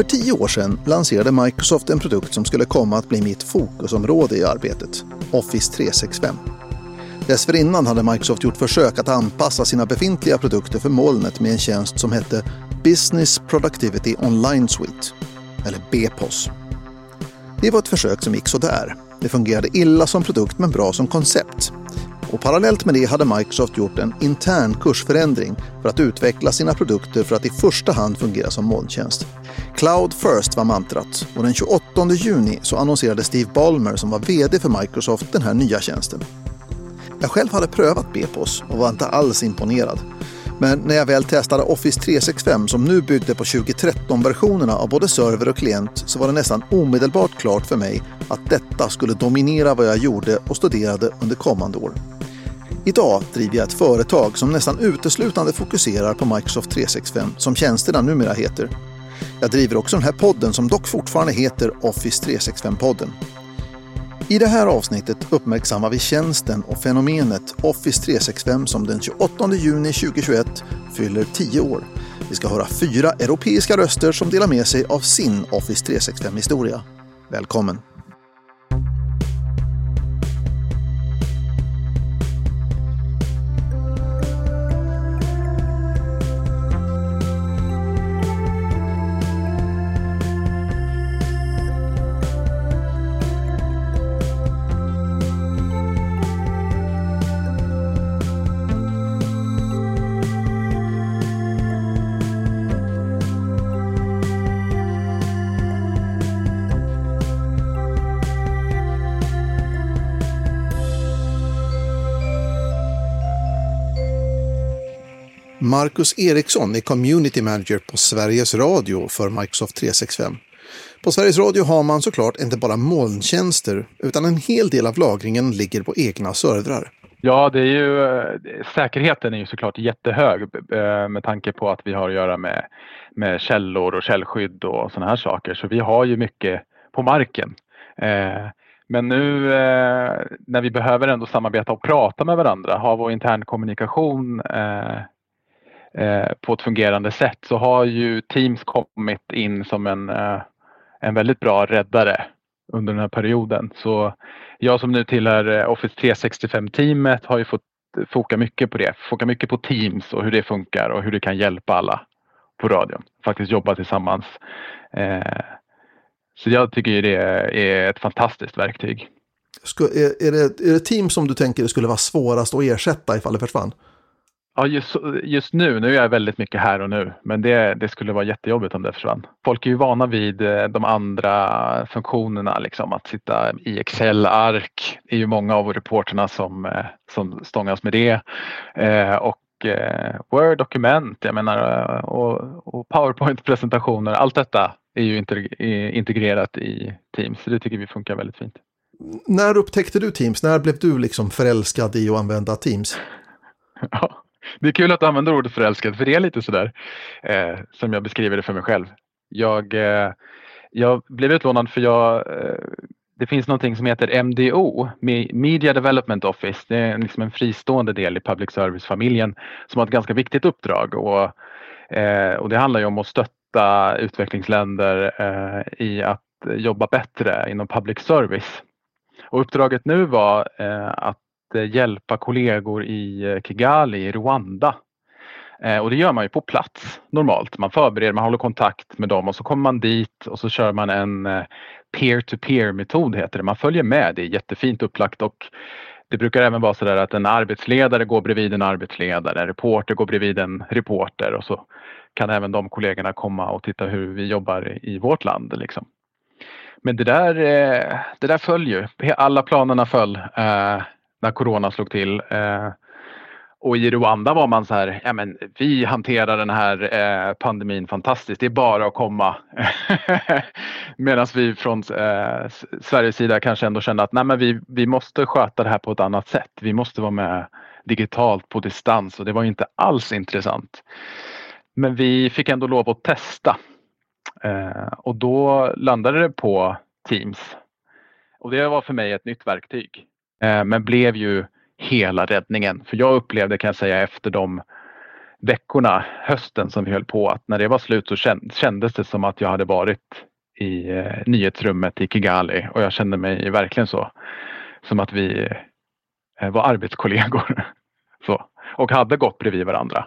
För tio år sedan lanserade Microsoft en produkt som skulle komma att bli mitt fokusområde i arbetet, Office 365. Dessförinnan hade Microsoft gjort försök att anpassa sina befintliga produkter för molnet med en tjänst som hette Business Productivity Online Suite, eller BPOS. Det var ett försök som gick sådär. Det fungerade illa som produkt men bra som koncept. Och parallellt med det hade Microsoft gjort en intern kursförändring för att utveckla sina produkter för att i första hand fungera som molntjänst. Cloud first var mantrat och den 28 juni så annonserade Steve Ballmer som var VD för Microsoft den här nya tjänsten. Jag själv hade prövat Bepos och var inte alls imponerad. Men när jag väl testade Office 365 som nu byggde på 2013-versionerna av både server och klient så var det nästan omedelbart klart för mig att detta skulle dominera vad jag gjorde och studerade under kommande år. Idag driver jag ett företag som nästan uteslutande fokuserar på Microsoft 365 som tjänsterna numera heter. Jag driver också den här podden som dock fortfarande heter Office 365-podden. I det här avsnittet uppmärksammar vi tjänsten och fenomenet Office 365 som den 28 juni 2021 fyller 10 år. Vi ska höra fyra europeiska röster som delar med sig av sin Office 365-historia. Välkommen! Marcus Eriksson är community manager på Sveriges Radio för Microsoft 365. På Sveriges Radio har man såklart inte bara molntjänster, utan en hel del av lagringen ligger på egna servrar. Ja, det är ju, eh, säkerheten är ju såklart jättehög med tanke på att vi har att göra med, med källor och källskydd och sådana här saker. Så vi har ju mycket på marken. Eh, men nu eh, när vi behöver ändå samarbeta och prata med varandra, ha vår intern kommunikation Eh, på ett fungerande sätt så har ju Teams kommit in som en, eh, en väldigt bra räddare under den här perioden. Så jag som nu tillhör eh, Office 365-teamet har ju fått foka mycket på det. Foka mycket på Teams och hur det funkar och hur det kan hjälpa alla på radion. Faktiskt jobba tillsammans. Så jag tycker det är ett fantastiskt verktyg. Är det, är det Teams som du tänker skulle vara svårast att ersätta ifall det försvann? Ja, just, just nu, nu är jag väldigt mycket här och nu, men det, det skulle vara jättejobbigt om det försvann. Folk är ju vana vid eh, de andra funktionerna, liksom att sitta i Excel-ark. Det är ju många av reporterna som, eh, som stångas med det. Eh, och Word-dokument, jag menar, och, och PowerPoint-presentationer, allt detta är ju integrerat i Teams, så det tycker vi funkar väldigt fint. När upptäckte du Teams? När blev du liksom förälskad i att använda Teams? Ja. Det är kul att du använder ordet förälskad för det är lite sådär eh, som jag beskriver det för mig själv. Jag, eh, jag blev utlånad för jag eh, det finns någonting som heter MDO, Media Development Office. Det är liksom en fristående del i public service-familjen som har ett ganska viktigt uppdrag och, eh, och det handlar ju om att stötta utvecklingsländer eh, i att jobba bättre inom public service. Och uppdraget nu var eh, att Eh, hjälpa kollegor i eh, Kigali i Rwanda. Eh, och det gör man ju på plats normalt. Man förbereder, man håller kontakt med dem och så kommer man dit och så kör man en peer-to-peer metod heter det. Man följer med, det är jättefint upplagt och det brukar även vara så där att en arbetsledare går bredvid en arbetsledare, en reporter går bredvid en reporter och så kan även de kollegorna komma och titta hur vi jobbar i vårt land. Liksom. Men det där, det där föll ju. Alla planerna föll när corona slog till. Eh, och i Rwanda var man så här, ja men vi hanterar den här eh, pandemin fantastiskt, det är bara att komma. Medan vi från eh, Sveriges sida kanske ändå kände att nej men vi, vi måste sköta det här på ett annat sätt. Vi måste vara med digitalt på distans och det var inte alls intressant. Men vi fick ändå lov att testa eh, och då landade det på Teams. Och det var för mig ett nytt verktyg. Eh, men blev ju hela räddningen. För jag upplevde kan jag säga efter de veckorna, hösten som vi höll på, att när det var slut så kändes det som att jag hade varit i eh, nyhetsrummet i Kigali och jag kände mig verkligen så. Som att vi eh, var arbetskollegor. så. Och hade gått bredvid varandra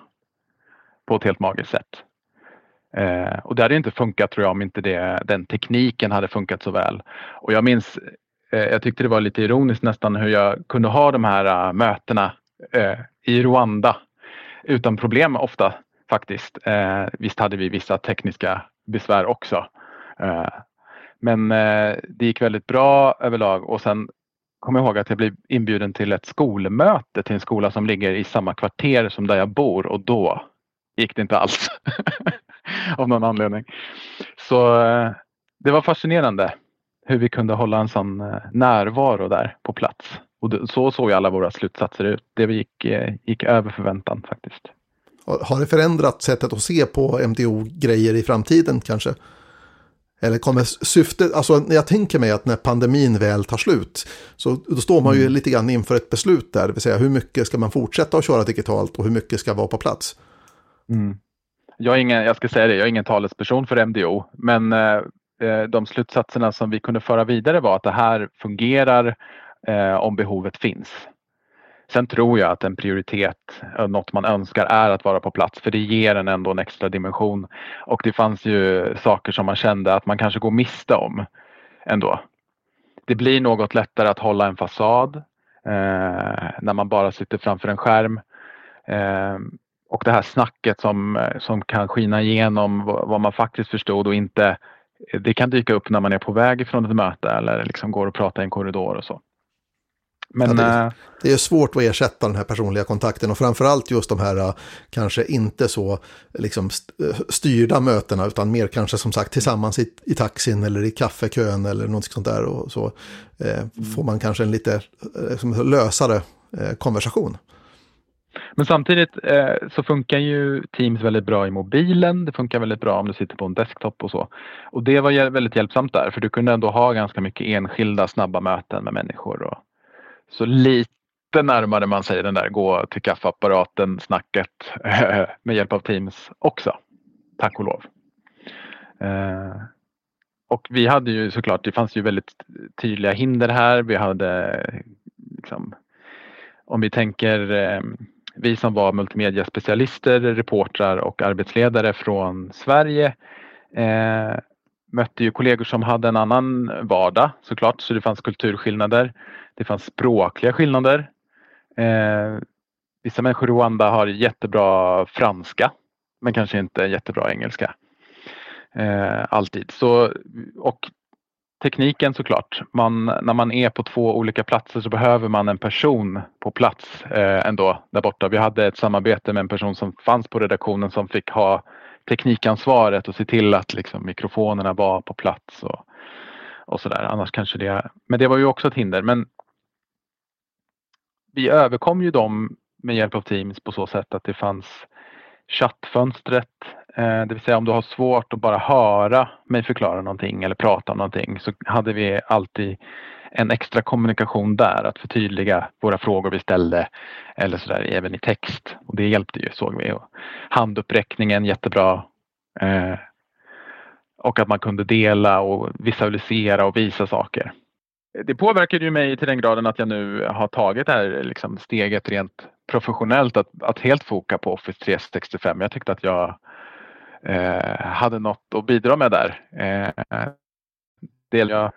på ett helt magiskt sätt. Eh, och det hade inte funkat tror jag om inte det, den tekniken hade funkat så väl. Och jag minns, Eh, jag tyckte det var lite ironiskt nästan hur jag kunde ha de här eh, mötena eh, i Rwanda utan problem ofta faktiskt. Visst hade vi vissa tekniska besvär också. Men det gick väldigt bra överlag och sen kom jag ihåg att jag blev inbjuden till ett skolmöte till en skola som ligger i samma kvarter som där jag bor och då gick det inte alls. av någon anledning. Så det var fascinerande hur vi kunde hålla en sån eh, närvaro där på plats. Och så såg alla våra slutsatser ut. Det gick, eh, gick över förväntan faktiskt. Har det förändrat sättet att se på MTO-grejer i framtiden kanske? Eller kommer syftet, alltså jag tänker mig att när pandemin väl tar slut, så då står man ju mm. lite grann inför ett beslut där, det vill säga hur mycket ska man fortsätta att köra digitalt och hur mycket ska vara på plats? Mm. Jag, är ingen, jag ska säga det, jag är ingen talesperson för MDO, men eh, Eh, de slutsatserna som vi kunde föra vidare var att det här fungerar eh, om behovet finns. Sen tror jag att en prioritet, eh, något man önskar är att vara på plats för det ger en ändå en extra dimension. Och det fanns ju saker som man kände att man kanske går miste om ändå. Det blir något lättare att hålla en fasad eh, när man bara sitter framför en skärm. Eh, och det här snacket som, eh, som kan skina igenom vad man faktiskt förstod och inte. Det kan dyka upp när man är på väg från ett möte eller liksom går och pratar i en korridor och så. Men, ja, det, är, eh, det, är svårt att ersätta den här personliga kontakten och framförallt just de här eh, kanske inte så liksom, eh, styrda mötena utan mer kanske som sagt tillsammans i, i taxin eller i kaffekön eller något sånt där och så eh, mm. får man kanske en lite eh, lösare eh, konversation. Men samtidigt eh, så funkar ju Teams väldigt bra i mobilen. Det funkar väldigt bra om du sitter på en desktop och så. Och det var väldigt hjälpsamt där för du kunde ändå ha ganska mycket enskilda snabba möten med människor. Och, så lite närmare man säger den där gå till kaffeapparaten snacket eh, med hjälp av Teams också. Tack och lov. Eh, och vi hade ju såklart, det fanns ju väldigt tydliga hinder här. Vi hade liksom, om vi tänker eh, vi som var multimediaspecialister, reportrar och arbetsledare från Sverige eh, mötte ju kollegor som hade en annan vardag såklart, så det fanns kulturskillnader. Det fanns språkliga skillnader. Eh, vissa människor i Rwanda har jättebra franska men kanske inte jättebra engelska. Eh, alltid. Så, och tekniken såklart. Man, när man är på två olika platser så behöver man en person på plats eh, ändå där borta. Vi hade ett samarbete med en person som fanns på redaktionen som fick ha teknikansvaret och se till att liksom, mikrofonerna var på plats och, och sådär. Annars kanske det, men det var ju också ett hinder. Men vi överkom ju dem med hjälp av Teams på så sätt att det fanns chattfönstret eh, det vill säga om du har svårt att bara höra mig förklara någonting eller prata om någonting så hade vi alltid en extra kommunikation där att förtydliga våra frågor vi ställde eller sådär även i text. Och det hjälpte ju såg vi. Och handuppräckningen jättebra. Eh, och att man kunde dela och visualisera och visa saker. Det påverkade ju mig till den graden att jag nu har tagit det här liksom steget rent professionellt att, att helt foka på Office 365. Jag tyckte att jag eh, hade något att bidra med där. Eh, del, jag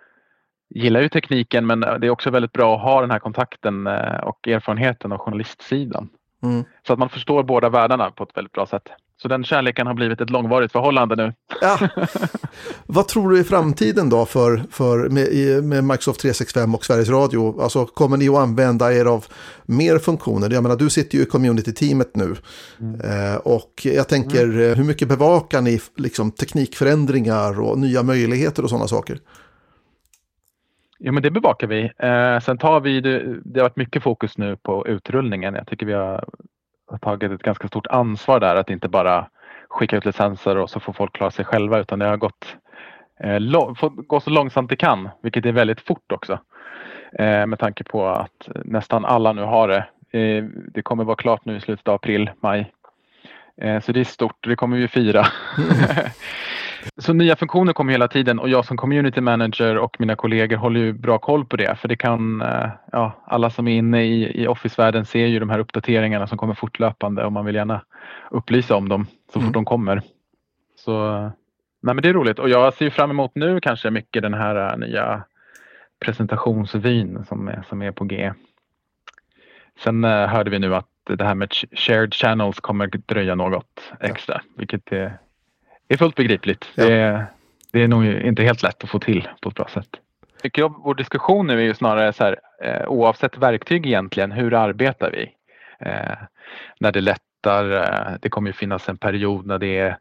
gillar ju tekniken men det är också väldigt bra att ha den här kontakten eh, och erfarenheten av journalistsidan. Mm. Så att man förstår båda världarna på ett väldigt bra sätt. Så den kärleken har blivit ett långvarigt förhållande nu. Ja. Vad tror du i framtiden då för, för med, med, Microsoft 365 och Sveriges Radio? Alltså kommer ni att använda er av mer funktioner? Jag menar, du sitter ju i community-teamet nu. Mm. Eh, och jag tänker, mm. Eh, hur mycket bevakar ni liksom, teknikförändringar och nya möjligheter och sådana saker? Jo, men det bevakar vi. Eh, sen tar vi, det, det har varit mycket fokus nu på utrullningen. Jag tycker vi har har tagit ett ganska stort ansvar där att inte bara skicka ut licenser och så får folk klara sig själva utan det har gått, eh, gå så långsamt det kan, vilket är väldigt fort också. Eh, med tanke på att nästan alla nu har det. Eh, det kommer vara klart nu i slutet av april, maj. Eh, så det är stort och det kommer vi fira. Så nya funktioner kommer hela tiden och jag som community manager och mina kollegor håller ju bra koll på det. För det kan, eh, ja, alla som är inne i, i Office-världen ser ju de här uppdateringarna som kommer fortlöpande och man vill gärna upplysa om dem så fort mm. de kommer. Så nej, men det är roligt och jag ser fram emot nu kanske mycket den här nya presentationsvyn som är, som är på G. Sen hörde vi nu att det här med shared channels kommer dröja något extra, ja. vilket är, är fullt begripligt. Ja. Det, är, det är nog inte helt lätt att få till på ett bra sätt. Tycker jag, vår diskussion nu är ju snarare så här, eh, oavsett verktyg egentligen, hur arbetar vi? Eh, när det lättar, eh, det kommer ju finnas en period när det är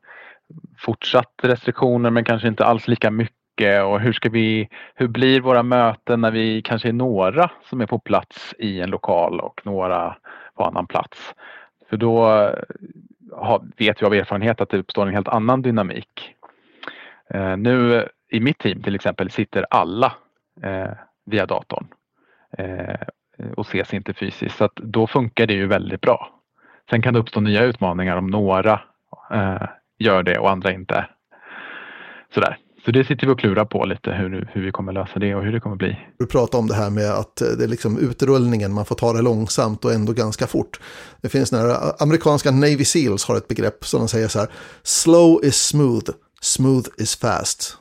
fortsatt restriktioner men kanske inte alls lika mycket mycket och hur ska vi, hur blir våra möten när vi kanske är några som är på plats i en lokal och några på annan plats? För då eh, vet vi av erfarenhet att det uppstår en helt annan dynamik. Eh, nu i mitt team till exempel sitter alla eh, via datorn och ses inte fysiskt så att då funkar det ju väldigt bra. Sen kan det uppstå nya utmaningar om några gör det och andra inte. Sådär. Så det sitter vi och klurar på lite hur, hur vi kommer lösa det och hur det kommer bli. Du pratar om det här med att eh, det är liksom utrullningen, man får ta det långsamt och ändå ganska fort. Det finns några eh, amerikanska Navy Seals har ett begrepp som de säger så här, slow is smooth, smooth is fast.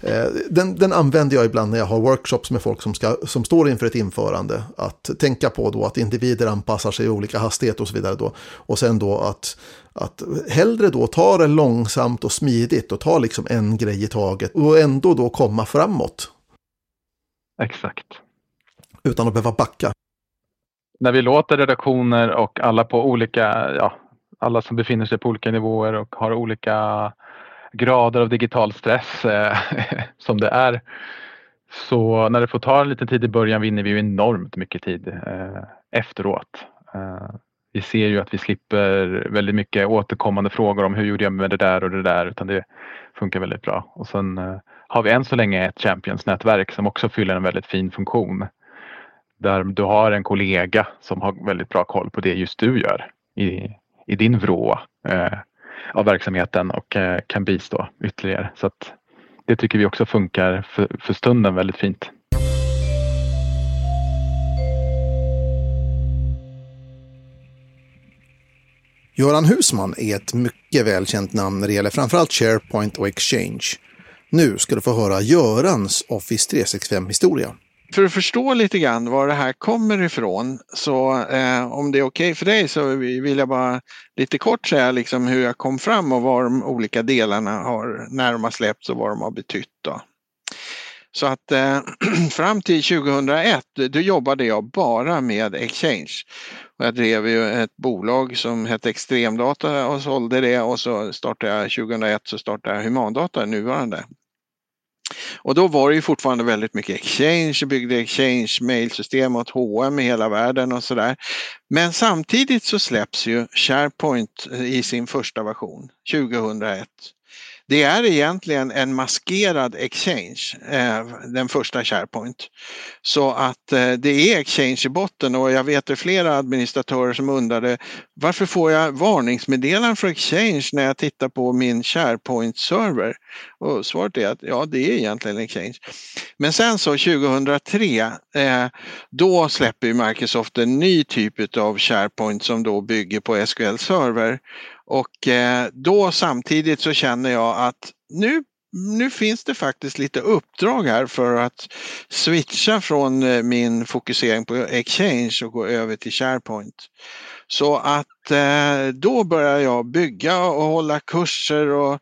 Eh, den, den, använder jag ibland när jag har workshops med folk som, ska, som står inför ett införande. Att tänka på då att individer anpassar sig i olika hastighet och så vidare. Då. Och sen då att, att hellre då ta det långsamt och smidigt och ta liksom en grej i taget och ändå då komma framåt. Exakt. Utan att behöva backa. När vi låter redaktioner och alla på olika, ja, alla som befinner sig på olika nivåer och har olika grader av digital stress eh, som det är. Så när det får ta en liten tid i början vinner vi ju enormt mycket tid eh, efteråt. Eh, vi ser ju att vi slipper väldigt mycket återkommande frågor om hur gjorde jag med det där och det där utan det funkar väldigt bra. Och sen eh, har vi än så länge ett Champions-nätverk som också fyller en väldigt fin funktion. Där du har en kollega som har väldigt bra koll på det just du gör i, i din vrå. Eh, av verksamheten och eh, kan bistå ytterligare. Så att det tycker vi också funkar för, för stunden väldigt fint. Göran Husman är ett mycket välkänt namn när det gäller framförallt SharePoint och Exchange. Nu ska du få höra Görans Office 365-historia för att förstå lite grann var det här kommer ifrån så eh, om det är okej okay för dig så vill jag bara lite kort säga liksom hur jag kom fram och var de olika delarna har, när de har släppts och vad de har betytt. Då. Så att eh, fram till 2001 då jobbade jag bara med Exchange. Och jag drev ju ett bolag som hette Extremdata och sålde det och så startade jag 2001 så startade jag Humandata, nuvarande. Och då var det ju fortfarande väldigt mycket Exchange, byggde Exchange mailsystem åt H&M i hela världen och sådär. Men samtidigt så släpps ju SharePoint eh, i sin första version 2001. Det är egentligen en maskerad Exchange, eh, den första SharePoint. Så att eh, det är Exchange i botten och jag vet det flera administratörer som undrade varför får jag varningsmeddelanden från Exchange när jag tittar på min SharePoint-server? Och svaret är att ja, det är egentligen Exchange. Men sen så 2003, eh, då släpper Microsoft en ny typ av SharePoint som då bygger på SQL-server. Och eh, då samtidigt så känner jag att nu nu finns det faktiskt lite uppdrag här för att switcha från eh, min fokusering på Exchange och gå över till SharePoint. Så att eh, då börjar jag bygga och hålla kurser och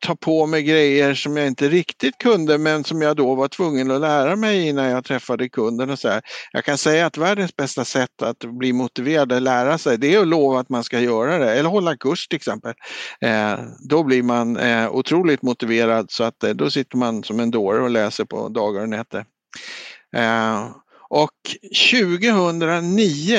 ta på mig grejer som jag inte riktigt kunde men som jag då var tvungen att lära mig innan jag träffade kunden. Och så här. Jag kan säga att världens bästa sätt att bli motiverad och lära sig det är att lova att man ska göra det eller hålla kurs till exempel. Eh, då blir man eh, otroligt motiverad så att eh, då sitter man som en dåre och läser på dagar och nätter. Eh, och 2009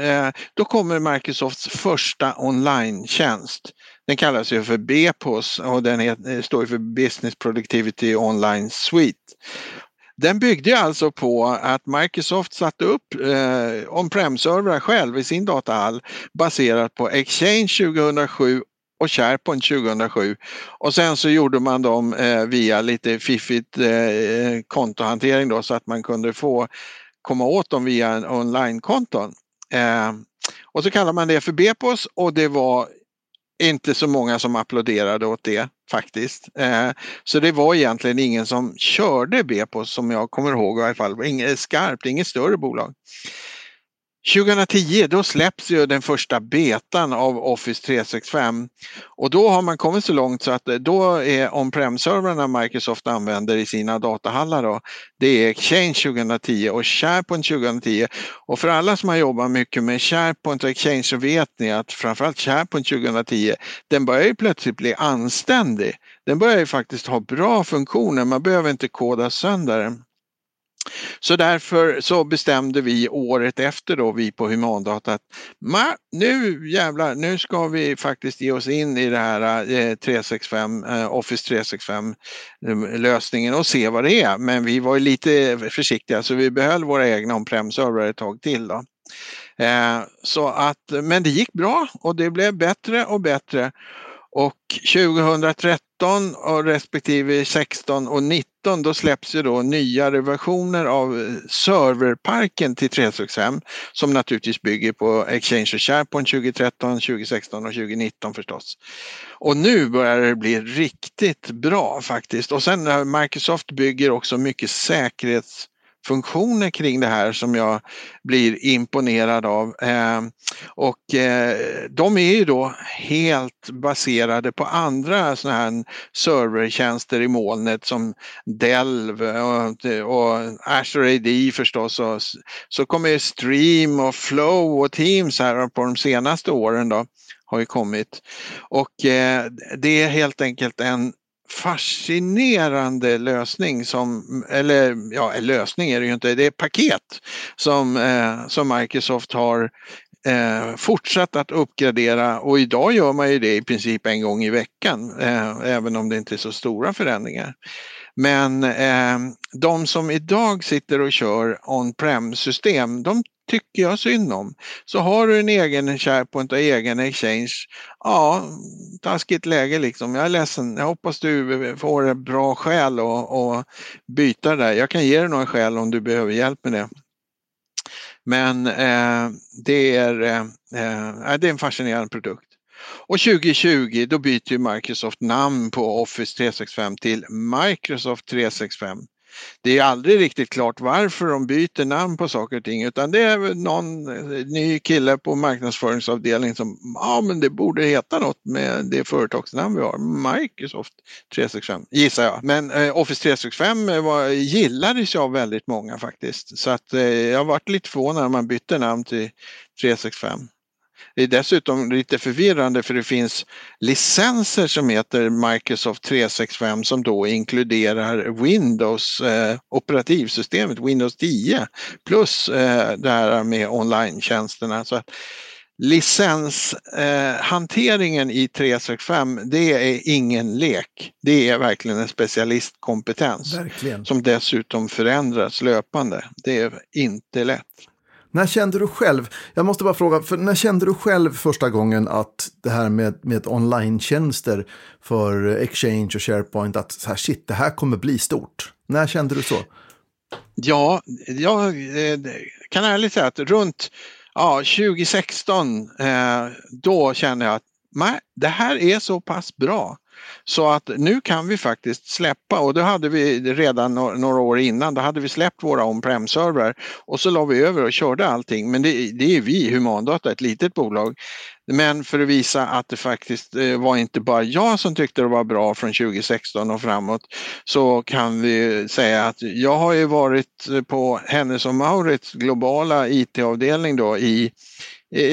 eh, då kommer Microsofts första online-tjänst den kallas ju för BPOS och den heter, eh, står för Business Productivity Online Suite. Den byggde alltså på att Microsoft satte upp eh, on-prem-servrar själv i sin datahall baserat på Exchange 2007 och SharePoint 2007. Och sen så gjorde man dem eh, via lite fiffigt eh, kontohantering då så att man kunde få komma åt dem via en online-konton. Eh, och så kallar man det för Bepos och det var inte så många som applåderade åt det faktiskt. Eh, så det var egentligen ingen som körde Bepos som jag kommer ihåg i alla fall. Inget skarpt, inget större bolag. 2010 då släpps ju den första betan av Office 365 och då har man kommit så långt så att eh, då är on-prem-servrarna Microsoft använder i sina datahallar då, det är Exchange 2010 och SharePoint 2010. Och för alla som har jobbat mycket med SharePoint och Exchange så vet ni att framförallt SharePoint 2010, den börjar ju plötsligt bli anständig. Den börjar ju faktiskt ha bra funktioner, man behöver inte koda sönder den. Så därför så bestämde vi året efter då, vi på Humandata, att nu jävlar, nu ska vi faktiskt ge oss in i det här eh, 365, eh, Office 365 eh, lösningen och se vad det är. Men vi var lite försiktiga så vi behöll våra egna on-prem-servrar ett tag till. Då. Eh, så att, men det gick bra och det blev bättre och bättre. Och 2013 och respektive 16 och 19 då släpps ju då nyare versioner av eh, serverparken till 365 som naturligtvis bygger på Exchange och SharePoint 2013, 2016 och 2019 förstås. Och nu börjar det bli riktigt bra faktiskt. Och sen eh, Microsoft bygger också mycket säkerhets funktioner kring det här som jag blir imponerad av. Ehm, och eh, de är ju då helt baserade på andra sådana här servertjänster i molnet som Delv och, Azure AD förstås. Och, så kommer Stream och Flow och Teams här på de senaste åren då har ju kommit. Och eh, det är helt enkelt en fascinerande lösning som, eller ja, lösning är det ju inte, det är paket som, eh, som Microsoft har eh, fortsatt att uppgradera och idag gör man ju det i princip en gång i veckan, eh, även om det inte är så stora förändringar. Men eh, de som idag sitter och kör on-prem system, de tycker jag synd om. Så har du en egen SharePoint och egen Exchange, ja, taskigt läge liksom. Jag är ledsen, jag hoppas du får en bra skäl att byta det där. Jag kan ge dig några skäl om du behöver hjälp med det. Men eh, det, är, eh, eh det är en fascinerande produkt. Och 2020 då byter Microsoft namn på Office 365 till Microsoft 365. Det är aldrig riktigt klart varför de byter namn på saker och ting utan det är någon eh, ny kille på marknadsföringsavdelningen som, ja men det borde heta något med det företagsnamn vi har, Microsoft 365 gissar jag. Men eh, Office 365 eh, var, gillades av väldigt många faktiskt så att eh, jag varit lite förvånad när man bytte namn till 365. Det är dessutom lite förvirrande för det finns licenser som heter Microsoft 365 som då inkluderar Windows eh, operativsystemet Windows 10 plus eh, det här med online-tjänsterna. Så att licenshanteringen eh, i 365 det är ingen lek. Det är verkligen en specialistkompetens verkligen. som dessutom förändras löpande. Det är inte lätt. När kände du själv, jag måste bara fråga, för när kände du själv första gången att det här med, med online-tjänster för Exchange och SharePoint, att så här, shit, det här kommer bli stort? När kände du så? Ja, eh, jag kan ärligt säga att runt ja, 2016, eh, då kände jag att det här är så pass bra så att nu kan vi faktiskt släppa och det hade vi redan några år innan. Då hade vi släppt våra on-prem-servrar och så la vi över och körde allting. Men det, det är vi, Humandata, ett litet bolag. Men för att visa att det faktiskt eh, var inte bara jag som tyckte det var bra från 2016 och framåt så kan vi säga att jag har ju varit på Hennes och Maurits globala IT-avdelning då i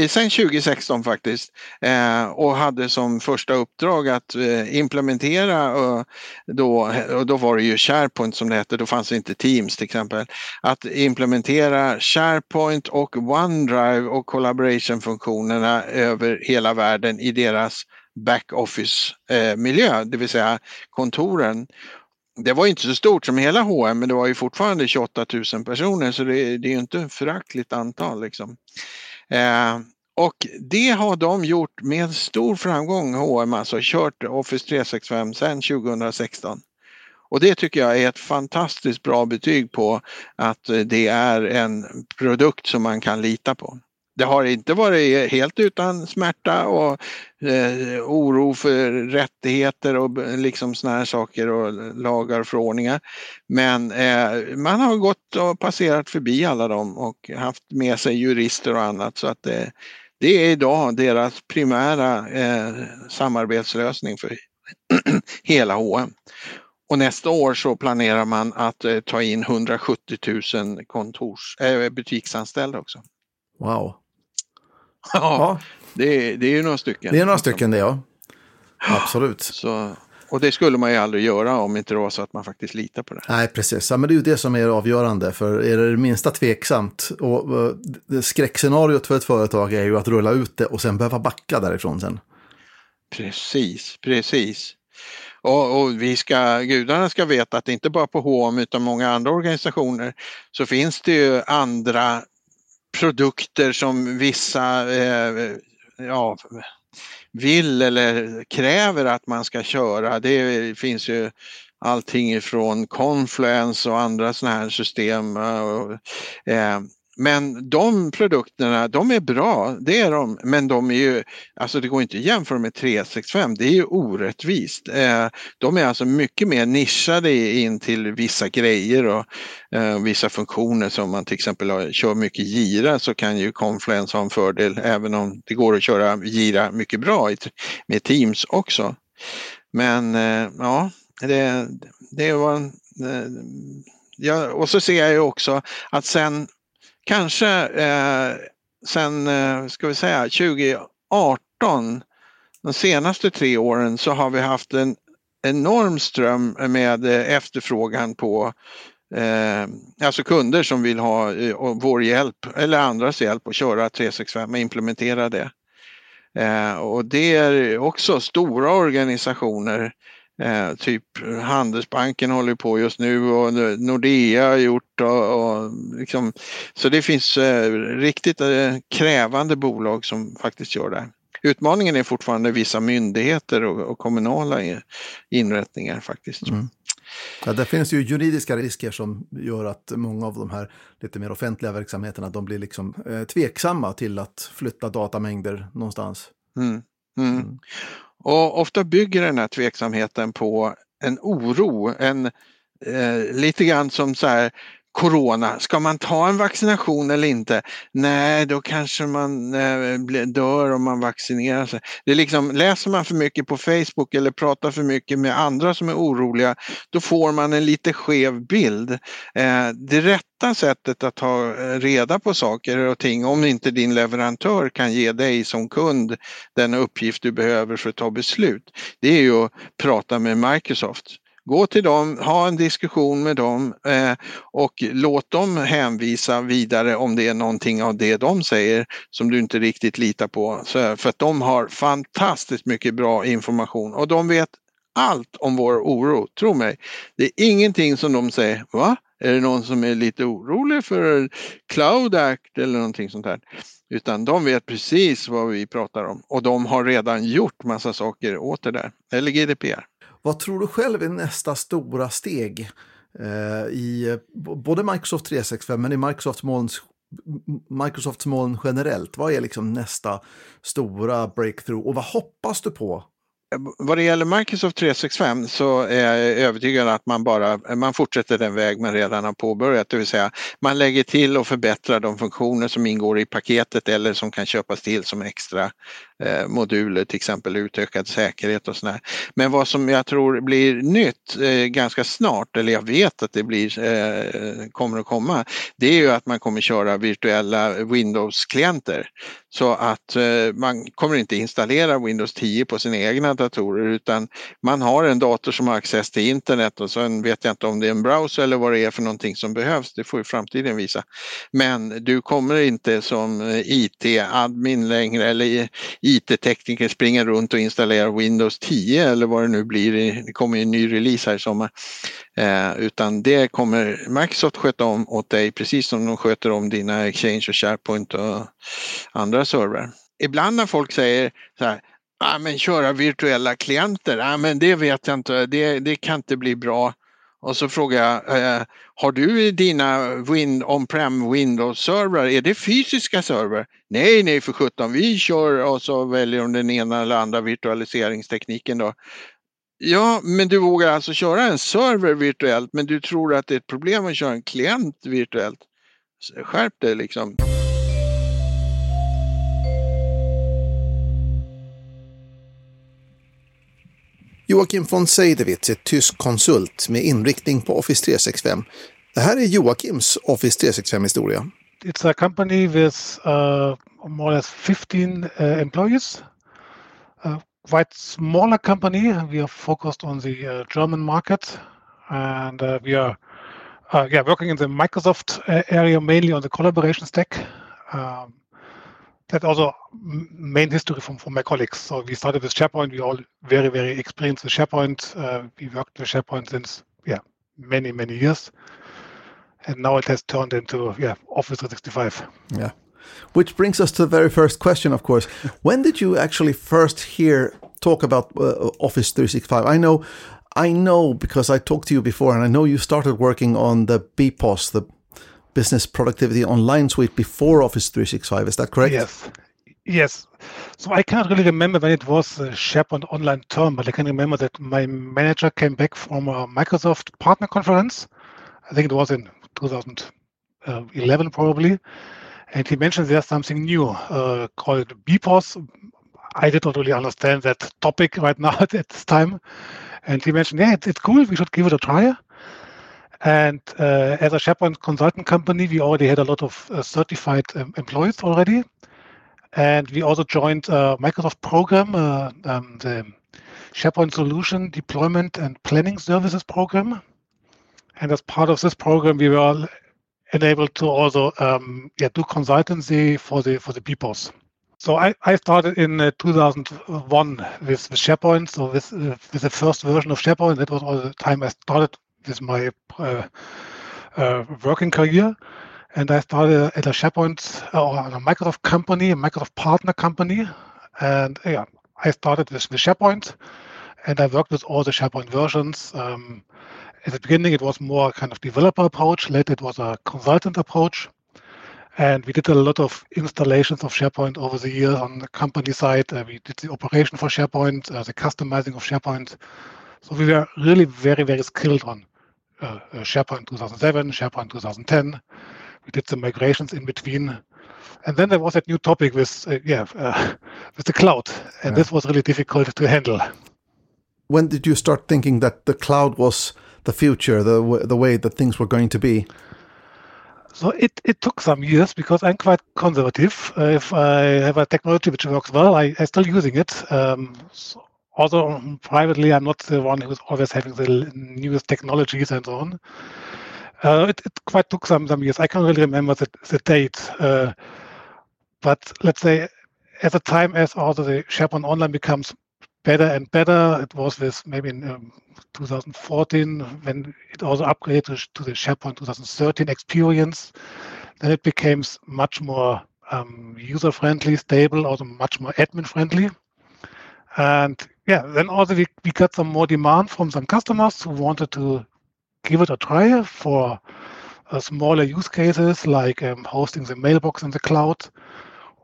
sen 2016 faktiskt eh, och hade som första uppdrag att eh, implementera eh, då, och då var det ju SharePoint som det hette, då fanns det inte Teams till exempel, att implementera SharePoint och OneDrive och collaboration-funktionerna över hela världen i deras backoffice-miljö, eh, det vill säga kontoren. det var inte så stort som hela H&M men det var ju fortfarande 28 000 personer så det, det är ju inte ett föraktligt antal. Liksom. Eh, och det har de gjort med stor framgång, H&M alltså kört Office 365 sedan 2016. Och det tycker jag är ett fantastiskt bra betyg på att eh, det är en produkt som man kan lita på. Det har inte varit helt utan smärta och eh, oro för rättigheter och eh, liksom såna här saker och lagar och förordningar. Men eh, man har gått och passerat förbi alla dem och haft med sig jurister och annat så att eh, det är idag deras primära eh, samarbetslösning för hela H&M. Och nästa år så planerar man att eh, ta in 170 000 kontors, eh, butiksanställda också. Wow. Ja. Det, det är ju några stycken. Det är några stycken det ja. Absolut. Så, och det skulle man ju aldrig göra om inte det var så att man faktiskt litar på det. Nej, precis. Ja, men det är ju det som är avgörande. För är det det minsta tveksamt och det skräckscenariot för ett företag är ju att rulla ut det och sen behöva backa därifrån sen. Precis, precis. Och, och, vi ska, gudarna ska veta att inte bara på H&M utan många andra organisationer så finns det ju andra produkter som vissa eh, ja, vill eller kräver att man ska köra. Det finns ju allting ifrån Confluence och andra sådana här system. Eh, eh men de produkterna, de är bra, det är de, men de är ju, alltså det går inte att jämföra med 365, det är ju orättvist. Eh, de är alltså mycket mer nischade in till vissa grejer och eh, vissa funktioner som man till exempel kör mycket Gira så kan ju Confluence ha en fördel även om det går att köra Gira mycket bra med Teams också. Men eh, ja, det, det var en Ja, och så ser jag ju också att sen kanske eh, sen, eh, ska vi säga 2018, de senaste tre åren så har vi haft en enorm ström med eh, efterfrågan på eh, alltså kunder som vill ha eh, vår hjälp eller andras hjälp att köra 365 och implementera det. Eh, och det är också stora organisationer Eh, typ Handelsbanken håller på just nu och Nordea har gjort och, och liksom, så det finns eh, riktigt eh, krävande bolag som faktiskt gör det. Utmaningen är fortfarande vissa myndigheter och, och kommunala inrättningar faktiskt. Mm. Ja, det finns ju juridiska risker som gör att många av de här lite mer offentliga verksamheterna de blir liksom eh, tveksamma till att flytta datamängder någonstans. Mm. Mm. Och ofta bygger den här tveksamheten på en oro, en eh, lite grann som så här Corona, ska man ta en vaccination eller inte? Nej, då kanske man eh, dör om man vaccinerar sig. Det är liksom, läser man för mycket på Facebook eller pratar för mycket med andra som är oroliga, då får man en lite skev bild. Eh, det rätta sättet att ta eh, reda på saker och ting, om inte din leverantör kan ge dig som kund den uppgift du behöver för att ta beslut, det är ju att prata med Microsoft. Gå till dem, ha en diskussion med dem eh, och låt dem hänvisa vidare om det är någonting av det de säger som du inte riktigt litar på. Så, för att de har fantastiskt mycket bra information och de vet allt om vår oro, tro mig. Det är ingenting som de säger, va? Är det någon som är lite orolig för Cloud Act eller någonting sånt här? Utan de vet precis vad vi pratar om och de har redan gjort massa saker åt det där, eller GDPR. Vad tror du själv är nästa stora steg eh, i både Microsoft 365 men i Microsofts moln, Microsofts moln generellt? Vad är liksom nästa stora breakthrough och vad hoppas du på vad det gäller Microsoft 365 så är jag övertygad att man bara man fortsätter den väg man redan har påbörjat, det vill säga man lägger till och förbättrar de funktioner som ingår i paketet eller som kan köpas till som extra eh, moduler, till exempel utökad säkerhet och sådär. Men vad som jag tror blir nytt eh, ganska snart, eller jag vet att det blir, eh, kommer att komma, det är ju att man kommer köra virtuella Windows-klienter. Så att eh, man kommer inte installera Windows 10 på sina egna datorer utan man har en dator som har access till internet och sen vet jag inte om det är en browser eller vad det är för någonting som behövs. Det får ju framtiden visa. Men du kommer inte som eh, IT-admin längre eller IT-tekniker springa runt och installera Windows 10 eller vad det nu blir. Det kommer en ny release här i sommar. Eh, utan det kommer Microsoft sköta om åt dig precis som de sköter om dina Exchange och SharePoint och andra servrar. Ibland när folk säger så här, ah, men köra virtuella klienter, ah, men det vet jag inte, det, det kan inte bli bra. Och så frågar jag, eh, har du dina Win, on-prem Windows-servrar, är det fysiska servrar? Nej, nej för sjutton, vi kör och så väljer de den ena eller andra virtualiseringstekniken då. Ja, men du vågar alltså köra en server virtuellt, men du tror att det är ett problem att köra en klient virtuellt. Skärp dig liksom. Joakim von Seidewitz är tysk konsult med inriktning på Office 365. Det här är Joakims Office 365-historia. It's a company with uh, more or less 15 uh, employees. Uh, quite smaller company. We are focused on the uh, German market and uh, we are uh, yeah, working in the Microsoft area mainly on the collaboration stack. Um, that's also main history from, from my colleagues. So we started with SharePoint. We all very, very experienced with SharePoint. Uh, we worked with SharePoint since yeah many, many years. And now it has turned into yeah Office 365. Yeah. Which brings us to the very first question, of course. when did you actually first hear talk about uh, Office 365? I know, I know because I talked to you before, and I know you started working on the BPOS, the Business Productivity Online Suite before Office 365. Is that correct? Yes. Yes. So I cannot really remember when it was a SharePoint Online term, but I can remember that my manager came back from a Microsoft partner conference. I think it was in 2011 probably. And he mentioned there's something new uh, called BPOS. I did not really understand that topic right now at this time. And he mentioned, yeah, it's, it's cool. We should give it a try. And uh, as a SharePoint consultant company, we already had a lot of uh, certified um, employees already. And we also joined a Microsoft program, uh, um, the SharePoint Solution Deployment and Planning Services program. And as part of this program, we were enabled to also um, yeah, do consultancy for the for the BPOS. So I, I started in uh, 2001 with, with SharePoint. So with, uh, with the first version of SharePoint, that was all the time I started with my uh, uh, working career. And I started at a SharePoint uh, or a Microsoft company, a Microsoft partner company. And yeah, I started with, with SharePoint and I worked with all the SharePoint versions. Um, at the beginning, it was more kind of developer approach. Later, it was a consultant approach. And we did a lot of installations of SharePoint over the years on the company side. Uh, we did the operation for SharePoint, uh, the customizing of SharePoint. So we were really very, very skilled on uh, uh, SharePoint 2007, SharePoint 2010. We did some migrations in between, and then there was that new topic with uh, yeah with the cloud, and yeah. this was really difficult to handle. When did you start thinking that the cloud was the future, the the way that things were going to be? So it, it took some years because I'm quite conservative. Uh, if I have a technology which works well, I, I'm still using it. Um, so although privately I'm not the one who's always having the newest technologies and so on. Uh, it, it, quite took some, some years. I can't really remember the, the date. Uh, but let's say at the time as also the SharePoint Online becomes better and better, it was with maybe in um, 2014 when it also upgraded to the SharePoint 2013 experience. Then it became much more um, user-friendly, stable, also much more admin-friendly. And yeah, then also we, we got some more demand from some customers who wanted to give it a try for uh, smaller use cases like um, hosting the mailbox in the cloud.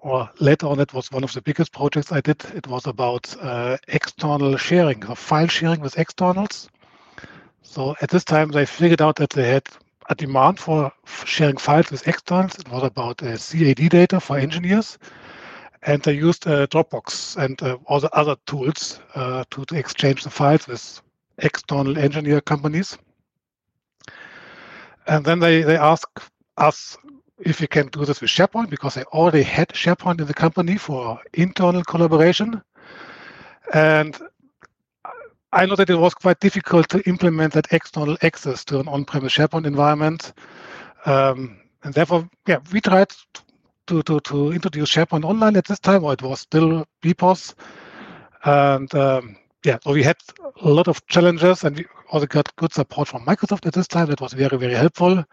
Or later on, it was one of the biggest projects I did. It was about uh, external sharing, file sharing with externals. So at this time, they figured out that they had a demand for sharing files with externals. It was about uh, CAD data for engineers and they used uh, Dropbox and uh, all the other tools uh, to, to, exchange the files with external engineer companies. And then they, they ask us if we can do this with SharePoint because they already had SharePoint in the company for internal collaboration. And I know that it was quite difficult to implement that external access to an on-premise SharePoint environment. Um, and therefore, yeah, we tried to, to, to introduce SharePoint Online at this time, or it was still BPOS. And um, yeah, so we had a lot of challenges, and we also got good support from Microsoft at this time. That was very, very helpful.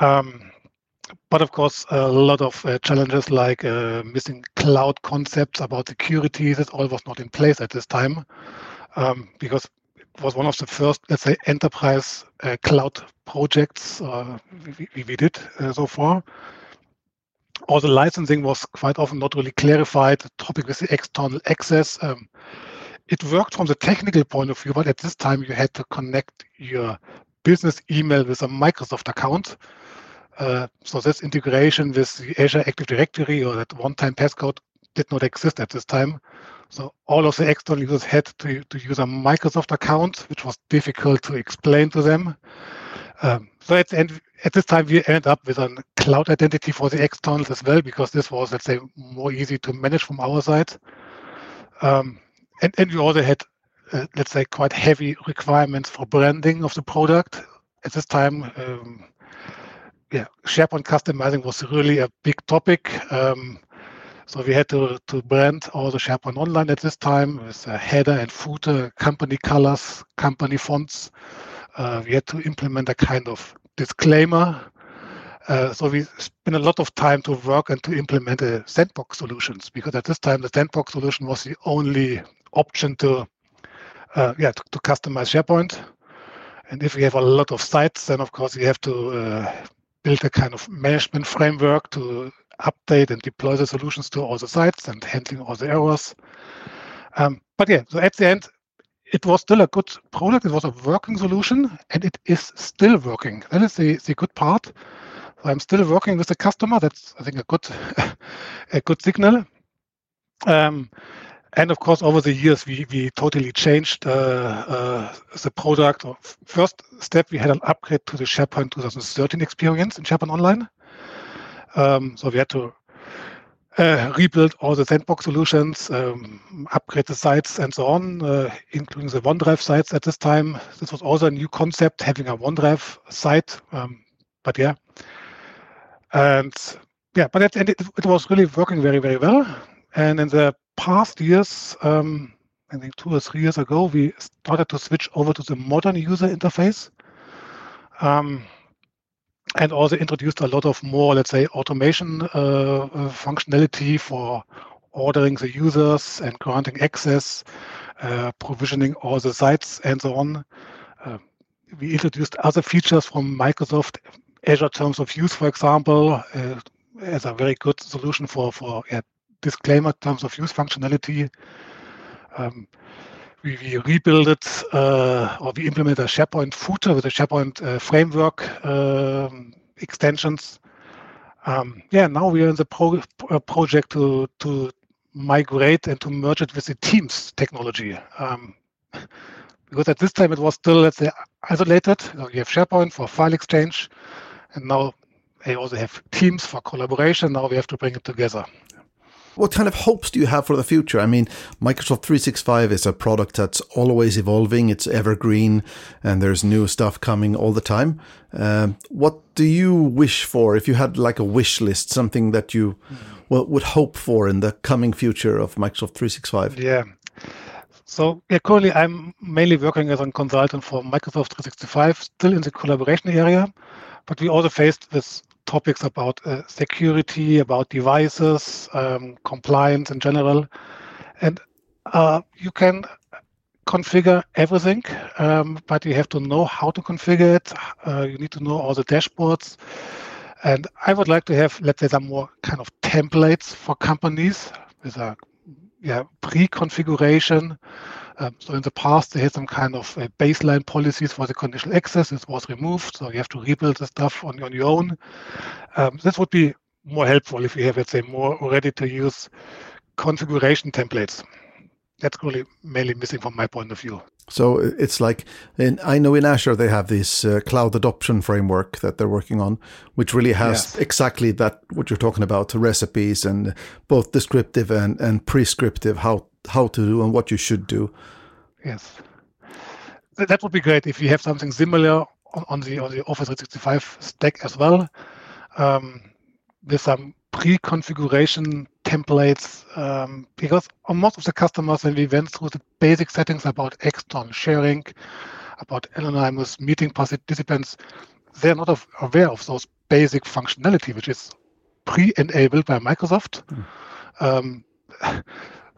Um, but of course, a lot of uh, challenges like uh, missing cloud concepts about security. This all was not in place at this time um, because it was one of the first, let's say, enterprise uh, cloud projects uh, we, we, did uh, so far. Also, licensing was quite often not really clarified. The topic with the external access. Um, it worked from the technical point of view, but at this time you had to connect your business email with a Microsoft account. Uh, so this integration with the Azure Active Directory or that one-time passcode did not exist at this time. So all of the external users had to, to use a Microsoft account, which was difficult to explain to them. Um, so at, end, at this time, we end up with a cloud identity for the externals as well, because this was, let's say, more easy to manage from our side. Um, and, and we also had, uh, let's say, quite heavy requirements for branding of the product. At this time, um, yeah, SharePoint customizing was really a big topic. Um, so we had to, to brand all the SharePoint Online at this time with a header and footer, company colors, company fonts. Uh, we had to implement a kind of disclaimer. Uh, so we spent a lot of time to work and to implement a sandbox solutions because at this time the sandbox solution was the only option to uh, yeah to, to, customize SharePoint. And if we have a lot of sites, then of course you have to uh, build a kind of management framework to update and deploy the solutions to all the sites and handling all the errors. Um, but yeah, so at the end, it was still a good product. It was a working solution, and it is still working. That is the, the good part. So I'm still working with the customer. That's I think a good a good signal. Um, and of course, over the years, we, we totally changed uh, uh, the product. First step, we had an upgrade to the SharePoint 2013 experience in SharePoint Online. Um, so we had to uh, rebuild all the sandbox solutions, um, upgrade the sites, and so on, uh, including the OneDrive sites at this time. This was also a new concept, having a OneDrive site. Um, but yeah, and yeah, but at the end, it, it was really working very, very well. And in the past years, um, I think two or three years ago, we started to switch over to the modern user interface. Um, and also introduced a lot of more, let's say, automation uh, uh, functionality for ordering the users and granting access, uh, provisioning all the sites, and so on. We introduced other features from Microsoft, Azure Terms of Use, for example, uh, as a very good solution for for yeah, disclaimer terms of use functionality. Um, we, we rebuilt uh, or we implemented a SharePoint footer with a SharePoint uh, framework um, extensions. Um, yeah, now we are in the pro uh, project to to migrate and to merge it with the Teams technology. Um, because at this time it was still, let's say, isolated. Know, you have SharePoint for file exchange, and now they also have Teams for collaboration. Now we have to bring it together. What kind of hopes do you have for the future? I mean, Microsoft 365 is a product that's always evolving, it's evergreen, and there's new stuff coming all the time. Uh, what do you wish for if you had like a wish list, something that you well, would hope for in the coming future of Microsoft 365? Yeah. So yeah, currently I'm mainly working as a consultant for Microsoft 365, still in the collaboration area, but we also faced with topics about uh, security, about devices, um, compliance in general. And uh, you can configure everything, um, but you have to know how to configure it. Uh, you need to know all the dashboards. And I would like to have, let's say, some more kind of templates for companies with a yeah, pre-configuration um, so in the past, they had some kind of uh, baseline policies for the conditional access. This was removed, so you have to rebuild the stuff on, on your own. Um, this would be more helpful if you have, let's say, more ready-to-use configuration templates. That's really mainly missing from my point of view. So it's like, in, I know in Azure they have this uh, cloud adoption framework that they're working on, which really has yes. exactly that what you're talking about, recipes and both descriptive and, and prescriptive how how to do and what you should do. Yes, that would be great if you have something similar on, the on the Office 365 stack as well, um, with some pre-configuration templates. Um, because on most of the customers, when we went through the basic settings about external sharing, about anonymous meeting participants, they're not aware of those basic functionality, which is pre-enabled by Microsoft. Mm. Um,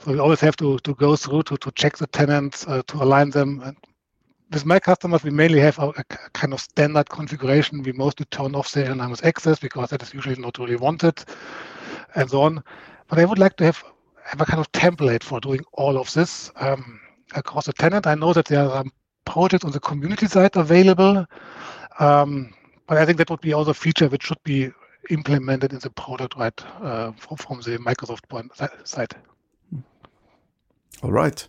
so we always have to, to go through to, to check the tenants, uh, to align them. And with my customers, we mainly have a, a, kind of standard configuration. We mostly turn off the anonymous access because that is usually not really wanted and so on. But I would like to have, have a kind of template for doing all of this um, across the tenant. I know that there are projects on the community side available. Um, but I think that would be also a feature which should be implemented in the product right uh, from, from, the Microsoft point, side. All right.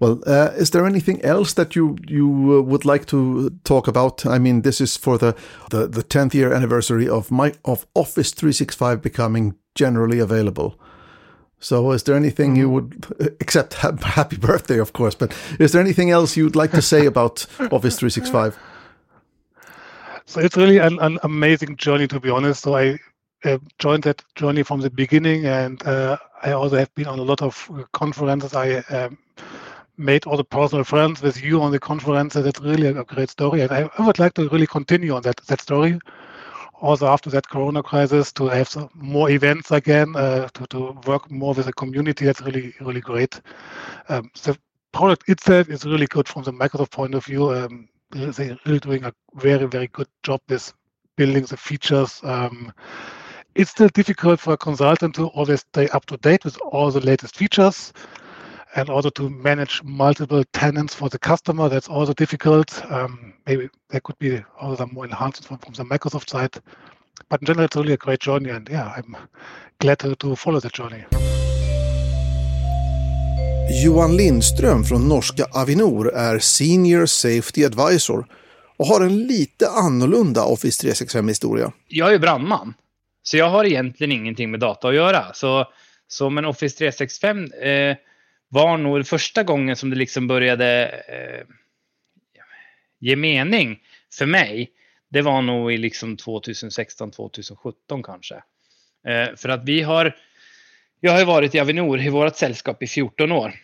Well, uh, is there anything else that you you uh, would like to talk about? I mean, this is for the the, the 10th year anniversary of my of Office 365 becoming generally available. So, is there anything you mm-hmm. would, except happy birthday, of course, but is there anything else you'd like to say about Office 365? So it's really an, an amazing journey, to be honest. So I uh, joined that journey from the beginning, and uh, I also have been on a lot of conferences. I um, made all the personal friends with you on the conference. That's really a great story, and I, I, would like to really continue on that that story. Also, after that Corona crisis, to have some more events again, uh, to to work more with the community. That's really really great. Um, the product itself is really good from the Microsoft point of view. Um, they're really doing a very, very good job with building the features. Um, it's still difficult for a consultant to always stay up to date with all the latest features and also to manage multiple tenants for the customer. That's also difficult. Um, maybe there could be also some more enhancements from, from the Microsoft side. But in general, it's really a great journey. And yeah, I'm glad to, to follow the journey. Johan Lindström från norska Avinor är Senior Safety Advisor och har en lite annorlunda Office 365-historia. Jag är brandman, så jag har egentligen ingenting med data att göra. Så, så men Office 365 eh, var nog första gången som det liksom började eh, ge mening för mig. Det var nog i liksom 2016, 2017 kanske. Eh, för att vi har jag har varit i Avinor i vårt sällskap i 14 år.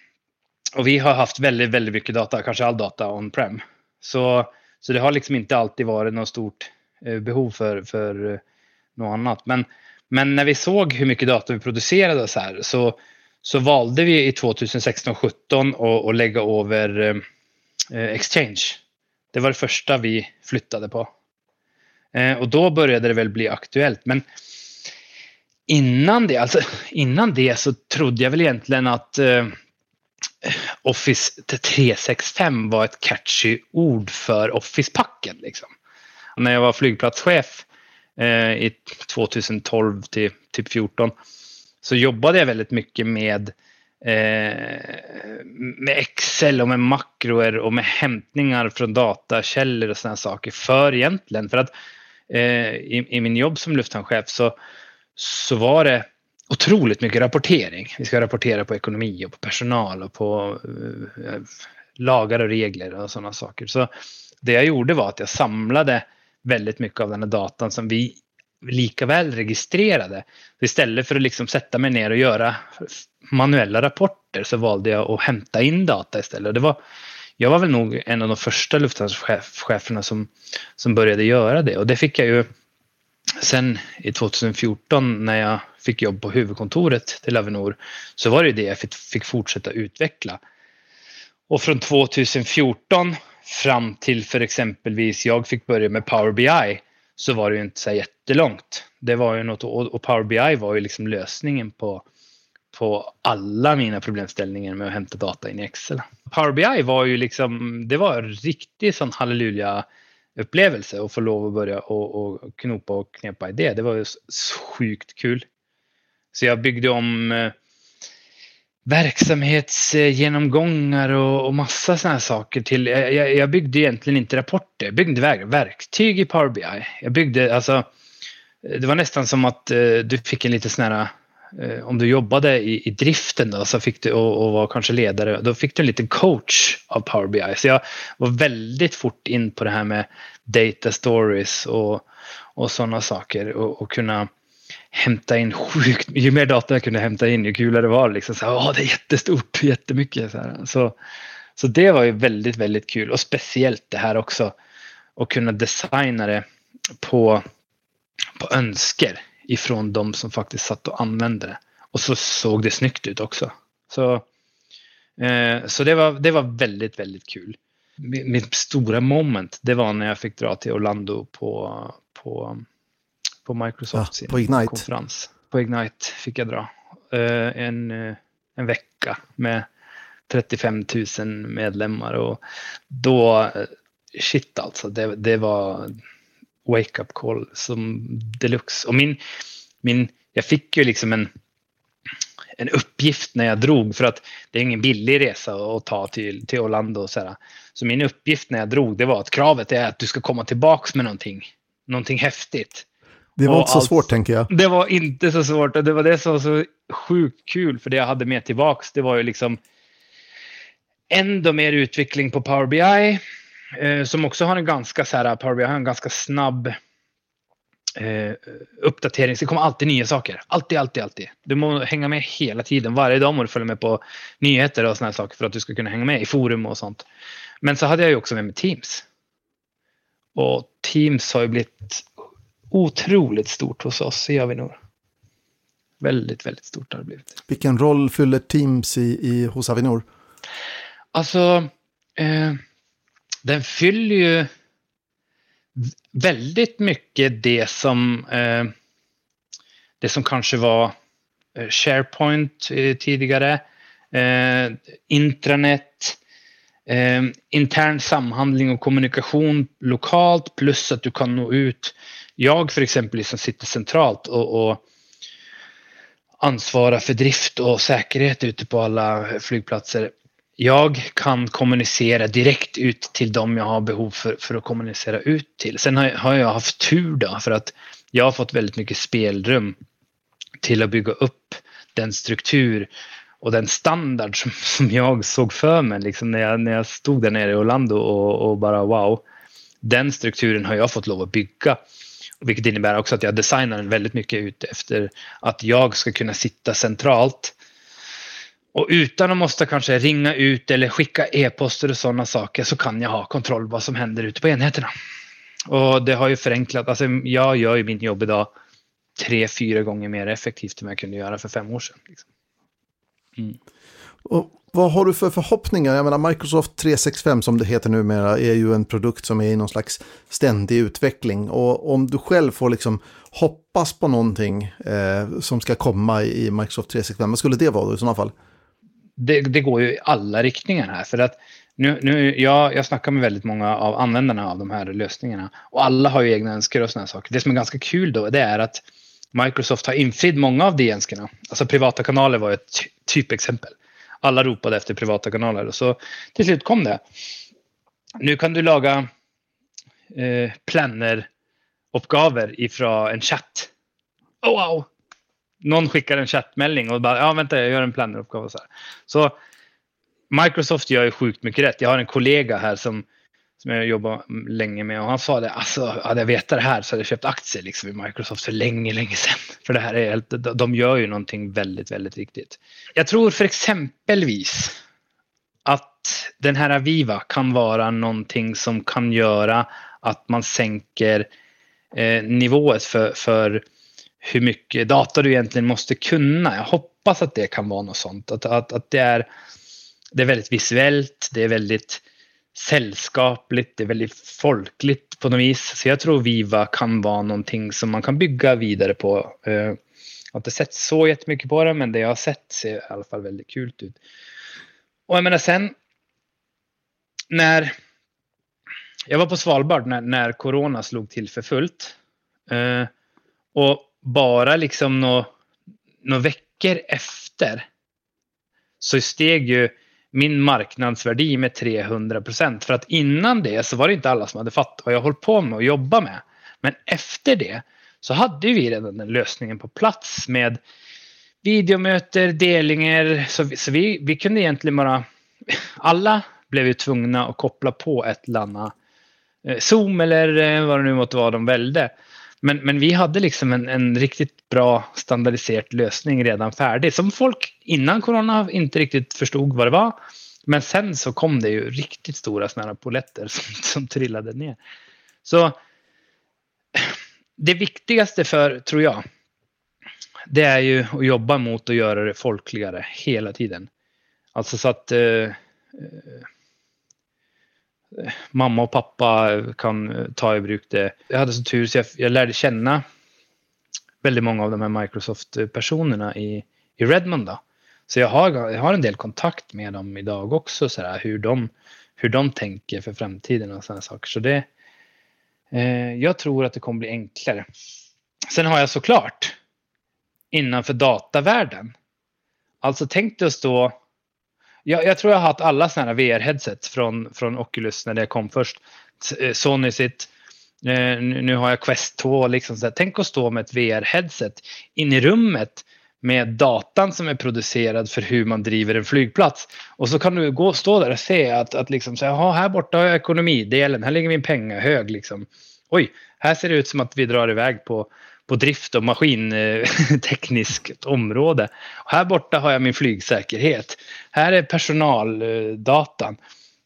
Och vi har haft väldigt, väldigt mycket data, kanske all data on-prem. Så, så det har liksom inte alltid varit något stort eh, behov för, för eh, något annat. Men, men när vi såg hur mycket data vi producerade så här så, så valde vi i 2016-17 att lägga över eh, Exchange. Det var det första vi flyttade på. Eh, och då började det väl bli aktuellt. Men innan det, alltså innan det så trodde jag väl egentligen att eh, Office 365 var ett catchy ord för Office-packen. Liksom. När jag var flygplatschef eh, Eh, i 2012 till typ 14 så jobbade jag väldigt mycket med eh, med Excel och med makroer och med hämtningar från datakällor och sådana saker för egentligen. För att eh, i, i min jobb som lufthamnchef så så var det otroligt mycket rapportering. Vi ska rapportera på ekonomi och på personal och på eh, lagar och regler och sådana saker. Så det jag gjorde var att jag samlade väldigt mycket av den här datan som vi likaväl registrerade. registrerade. Istället för att liksom sätta mig ner och göra manuella rapporter så valde jag att hämta in data istället. Det var, jag var väl nog en av de första luftfartscheferna som, som började göra det och det fick jag ju sen i 2014 när jag fick jobb på huvudkontoret till Avinor så var det det jag fick fortsätta utveckla. Och från 2014 fram till för exempelvis jag fick börja med Power BI så var det ju inte så jättelångt. Det var ju något, och Power BI var ju liksom lösningen på, på alla mina problemställningar med att hämta data in i Excel. Power BI var ju liksom, det var en riktig sån halleluja upplevelse och få lov att börja och, och knopa och knepa i det. Det var ju sjukt kul. Så jag byggde om eh, verksamhetsgenomgångar och, och massa sådana saker till. Jag, jag, byggde egentligen inte rapporter, jag byggde verktyg i Power BI. Jag byggde alltså, det var nästan som att eh, du fick en lite sån här Eh, om du jobbade i, i driften då, så fick du, och, och, var kanske ledare, då fick du en liten coach av Power BI. Så jag var väldigt fort in på det här med data stories och, och sådana saker och, och kunna hämta in sjukt, ju mer data jag kunde hämta in ju kulare var det liksom. Så, Åh, det är jättestort, jättemycket. Så, här. så Så det var ju väldigt, väldigt kul och speciellt det här också. Att kunna designa det på, på önsker ifrån de som faktiskt satt och använde det. Och så såg det snyggt ut också. Så, eh, så det, var, det var väldigt, väldigt kul. Mitt stora moment, det var när jag fick dra till Orlando på, på, på Microsofts ja, på Ignite. konferens. På Ignite fick jag dra. Eh, en, eh, en vecka med 35 000 medlemmar och då, eh, shit alltså, det, det var wake-up call som deluxe. Och min, min, jag fick ju liksom en, en uppgift när jag drog för att det är ingen billig resa att ta till, till Orlando. Och så, här. så min uppgift när jag drog det var att kravet är att du ska komma tillbaks med någonting, någonting häftigt. Det var inte så allt, svårt tänker jag. Det var inte så svårt och det var det som var så sjukt kul för det jag hade med tillbaks det var ju liksom ändå mer utveckling på Power BI eh, som också har en ganska så här, Power BI har en ganska snabb eh, uppdatering. Det kommer alltid nya saker. Alltid, alltid, alltid. Du måste hänga med hela tiden. Varje dag måste du följa med på nyheter och sådana saker för att du ska kunna hänga med i forum och sånt. Men så hade jag ju också med mig Teams. Och Teams har ju blivit otroligt stort hos oss i Avinor. Väldigt, väldigt stort har det blivit. Vilken roll fyller Teams i, i hos Avinor? Alltså, eh, den fyller ju väldigt mycket det som eh, det som kanske var eh, SharePoint eh, tidigare, eh, intranet, eh, intern samhandling och kommunikation lokalt plus att du kan nå ut. Jag för exempel som sitter centralt och, och ansvarar för drift och säkerhet ute på alla flygplatser jag kan kommunicera direkt ut till dem jag har behov för, för att kommunicera ut till. Sen har, har jag haft tur då för att jag har fått väldigt mycket spelrum till att bygga upp den struktur och den standard som, som jag såg för mig liksom när, jag, när jag stod där nere i Orlando och, och bara wow. Den strukturen har jag fått lov att bygga. Vilket innebär också att jag designar den väldigt mycket ut efter att jag ska kunna sitta centralt och utan att måste kanske ringa ut eller skicka e-poster och sådana saker så kan jag ha kontroll vad som händer ute på enheterna. Och det har ju förenklat. Alltså jag gör ju mitt jobb idag tre, fyra gånger mer effektivt än jag kunde göra för fem år sedan. Liksom. Mm. Och vad har du för förhoppningar? Jag menar Microsoft 365 som det heter numera är ju en produkt som är i någon slags ständig utveckling. Och om du själv får liksom hoppas på någonting eh, som ska komma i Microsoft 365, vad skulle det vara då i sådana fall? det, det, går ju i alla riktningar här. För att nu, nu, jag, jag snackar med väldigt många av användarna av de här lösningarna. Och alla har ju egna önskningar och sådana saker. Det som är ganska kul då det är att Microsoft har infritt många av de önskemålen. Alltså privata kanaler var ett typexempel. Alla ropade efter privata kanaler och så till slut kom det. Nu kan du laga eh, planner-uppgaver ifrån en chatt. Oh, wow! någon skickar en chattmelding och bara, ja vänta jag gör en planeruppgift. Så, här. så Microsoft gör ju sjukt mycket rätt. Jag har en kollega här som, som jag jobbar länge med och han sa det, alltså hade jag vetat det här så hade jag köpt aktier liksom i Microsoft för länge, länge sedan. För det här är helt, de gör ju någonting väldigt, väldigt viktigt. Jag tror för exempelvis att den här Aviva kan vara någonting som kan göra att man sänker eh, nivået för, för hur mycket data du egentligen måste kunna. Jag hoppas att det kan vara något sånt. Att, att, att det, är, det är väldigt visuellt, det är väldigt sällskapligt, det är väldigt folkligt på något vis. Så jag tror Viva kan vara någonting som man kan bygga vidare på. Eh, jag har inte sett så jättemycket på det, men det jag har sett ser i alla fall väldigt kul ut. Och jag menar sen när jag var på Svalbard när, när corona slog till för fullt. Eh, och bara liksom några nå veckor efter så steg ju min marknadsvärde med 300 procent. För att innan det så var det inte alla som hade fattat vad jag håller på med och jobba med. Men efter det så hade vi redan den lösningen på plats med videomöter, delningar. Så, så vi, vi kunde egentligen bara... Alla blev ju tvungna att koppla på ett eller annat eh, Zoom eller eh, vad det nu måtte vara de välde. Men, men vi hade liksom en, en riktigt bra standardiserad lösning redan färdig som folk innan corona inte riktigt förstod vad det var. Men sen så kom det ju riktigt stora sådana här poletter som, som trillade ner. Så det viktigaste för, tror jag, det är ju att jobba mot att göra det folkligare hela tiden. Alltså så att eh, eh, mamma och pappa kan ta i bruk det. Jag hade så tur så jag, jag lärde känna väldigt många av de här Microsoft-personerna i, i Redmond. Då. Så jag har, jag har en del kontakt med dem idag också, så här, hur, de, hur de tänker för framtiden och sådana saker. Så det, eh, jag tror att det kommer bli enklare. Sen har jag såklart innanför datavärlden. Alltså tänk dig att stå jag, jag, tror jag har haft alla sådana här VR-headset från, från Oculus när det kom först. Eh, Sony sitt. Eh, nu har jag Quest 2. Liksom så Tänk att stå med ett VR-headset in i rummet med datan som är producerad för hur man driver en flygplats. Och så kan du gå och stå där och se att, att liksom, så här, här borta har jag ekonomidelen, här ligger min pengahög. Liksom. Oj, här ser det ut som att vi drar iväg på, på drift och maskintekniskt område. Och här borta har jag min flygsäkerhet. Här är personaldatan.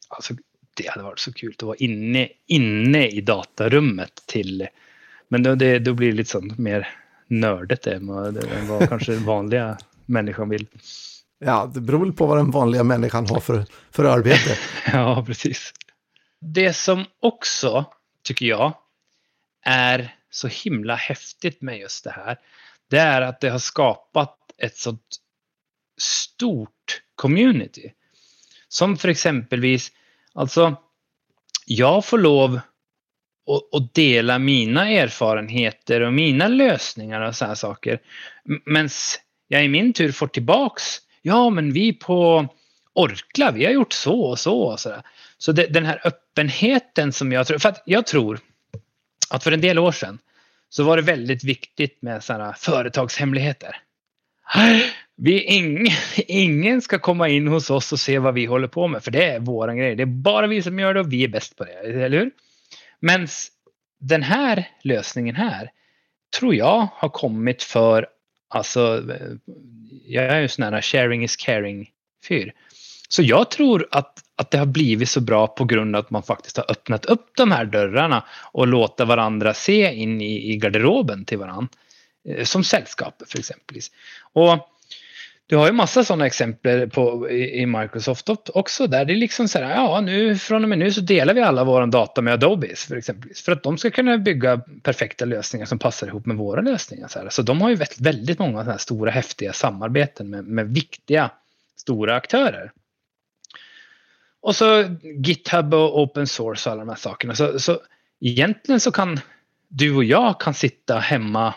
Alltså, det hade varit så kul att vara inne, inne i datarummet till men då, det, då blir det lite sånt mer nördigt än vad kanske den vanliga människan vill. Ja, det beror på vad den vanliga människan har för, för arbete. ja, precis. Det som också, tycker jag, är så himla häftigt med just det här, det är att det har skapat ett sånt stort community. Som för exempelvis, alltså, jag får lov och, dela mina erfarenheter och mina lösningar och sådana saker. Men jag i min tur får tillbaks, ja men vi på Orkla, vi har gjort så och så och sådär. Så det, den här öppenheten som jag tror, för att jag tror att för en del år sedan så var det väldigt viktigt med sådana företagshemligheter. Vi ingen, ingen ska komma in hos oss och se vad vi håller på med, för det är våran grej. Det är bara vi som gör det och vi är bäst på det, eller hur? Men den här lösningen här tror jag har kommit för, alltså, eh, jag är ju sån här sharing is caring fyr. Så jag tror att, att det har blivit så bra på grund av att man faktiskt har öppnat upp de här dörrarna och låta varandra se in i, i garderoben till varandra. Eh, som sällskap för exempel. Och du har ju massa sådana exempel på, i, Microsoft också där det är liksom så här, ja nu från och med nu så delar vi alla våra data med Adobe för exempel. För att de ska kunna bygga perfekta lösningar som passar ihop med våra lösningar. Så, här. så de har ju väldigt, väldigt många sådana stora häftiga samarbeten med, med viktiga stora aktörer. Och så GitHub och open source och alla de här sakerna. Så, så egentligen så kan du och jag kan sitta hemma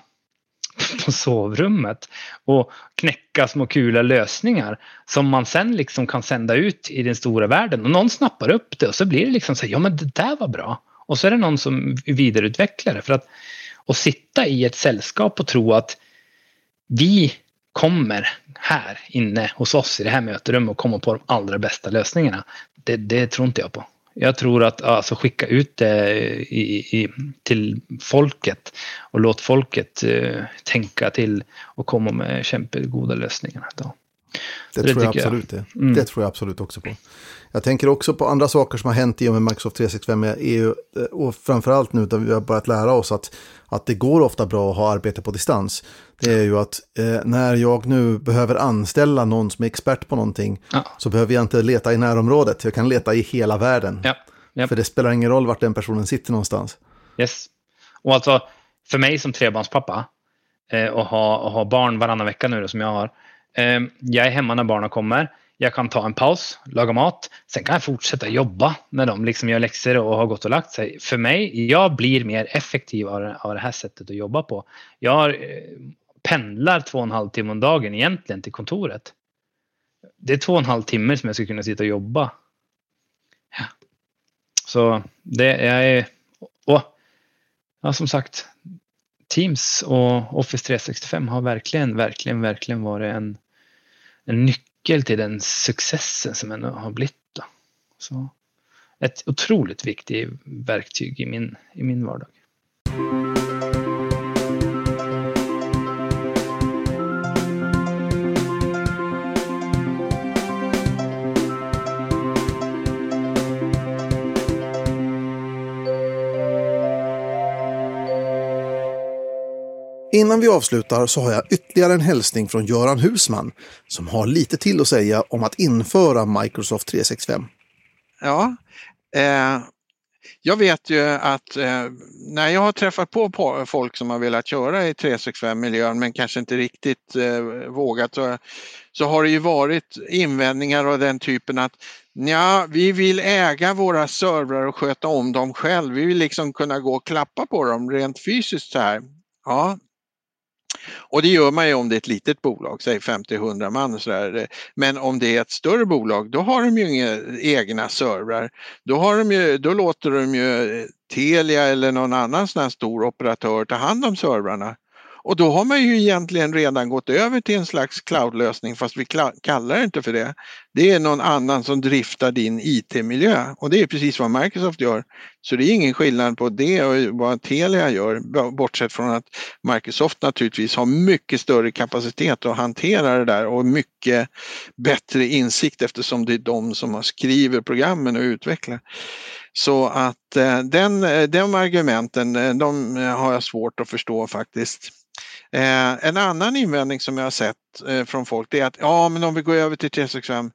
på sovrummet och knäcka små kula lösningar som man sen liksom kan sända ut i den stora världen och någon snappar upp det och så blir det liksom så här, ja men det där var bra. Och så är det någon som vidareutvecklar det för att att sitta i ett sällskap och tro att vi kommer här inne hos oss i det här möterummet och kommer på de allra bästa lösningarna. Det, det tror inte jag på. Jag tror att alltså, skicka ut det i, i, till folket och låt folket uh, tänka till och komma med kämpegoda lösningar. Då. Det, det, tror jag absolut jag. det. Mm. Det tror jag absolut också på. Jag tänker också på andra saker som har hänt i och med Microsoft 365 med EU eh, och framförallt nu där vi har börjat lära oss att, att det går ofta bra att ha arbete på distans. Det är ju att eh, när jag nu behöver anställa någon som är expert på någonting ja. så behöver jag inte leta i närområdet. Jag kan leta i hela världen. Ja. Yep. För det spelar ingen roll vart den personen sitter någonstans. Yes. Och alltså för mig som trebarnspappa eh, och ha, och ha barn varannan vecka nu då, som jag har. Eh, jag är hemma när barnen kommer. Jag kan ta en paus, laga mat. Sen kan jag fortsätta jobba när de liksom gör läxor och har gått och lagt sig. För mig, jag blir mer effektiv av det, här sättet att jobba på. Jag eh, pendlar två och en halv timme om dagen egentligen till kontoret. Det är två och en halv timme som jag skulle kunna sitta och jobba. Ja. Så det jag är... Och, ja, som sagt, Teams och Office 365 har verkligen, verkligen, verkligen varit en, en nyckel till den successen som ändå har blivit. Då. Så ett otroligt viktigt verktyg i min, i min vardag. Innan vi avslutar så har jag ytterligare en hälsning från Göran Husman som har lite till att säga om att införa Microsoft 365. Ja, eh, jag vet ju att eh, när jag har träffat på, folk som har velat köra i 365-miljön men kanske inte riktigt eh, vågat så, så har det ju varit invändningar av den typen att ja, vi vill äga våra servrar och sköta om dem själv. Vi vill liksom kunna gå och klappa på dem rent fysiskt så här. Ja, och det gör man ju om det är ett litet bolag, säg 50-100 man. Och så där. Men om det är ett större bolag då har de ju inga egna servrar. Då, har de ju, då låter de ju Telia eller någon annan sån här stor operatör ta hand om servrarna. Och då har man ju egentligen redan gått över till en slags cloudlösning fast vi kallar det inte för det. Det är någon annan som driftar din IT-miljö och det är precis vad Microsoft gör. Så det är ingen skillnad på det och vad Telia gör bortsett från att Microsoft naturligtvis har mycket större kapacitet att hantera det där och mycket bättre insikt eftersom det är de som skriver programmen och utvecklar. Så att eh, den, eh, de argumenten eh, de har jag svårt att förstå faktiskt. Eh, en annan invändning som jag har sett eh, från folk är att ja, men om vi går över till 365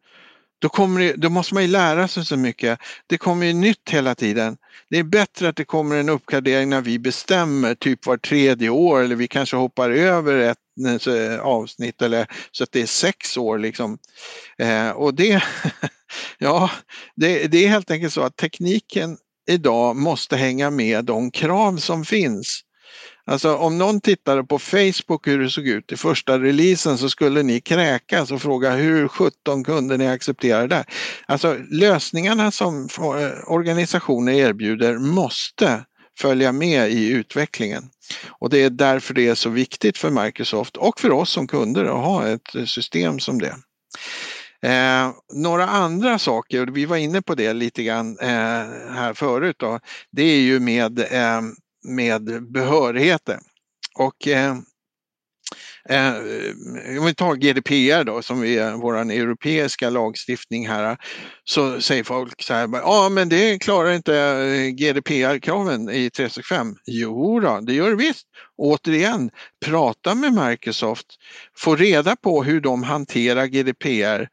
då, kommer det, då måste man ju lära sig så mycket. Det kommer ju nytt hela tiden. Det är bättre att det kommer en uppgradering när vi bestämmer, typ var tredje år eller vi kanske hoppar över ett eh, eh, avsnitt eller så att det är sex år liksom. Eh, och det, ja, det, det är helt enkelt så att tekniken idag måste hänga med de krav som finns. Alltså om någon tittade på Facebook hur det såg ut i första releasen så skulle ni kräkas och fråga hur 17 kunde ni acceptera det? Alltså lösningarna som eh, organisationer erbjuder måste följa med i utvecklingen. Och det är därför det är så viktigt för Microsoft och för oss som kunder att ha ett system som det. Eh, några andra saker, och vi var inne på det lite grann eh, här förut, då, det är ju med eh, med behörigheter. Och eh, eh, om vi tar GDPR då som är vår europeiska lagstiftning här så säger folk så här, ja men det klarar inte eh, GDPR-kraven i 365. Jo då, det gör det visst. Återigen, prata med Microsoft, få reda på hur de hanterar GDPR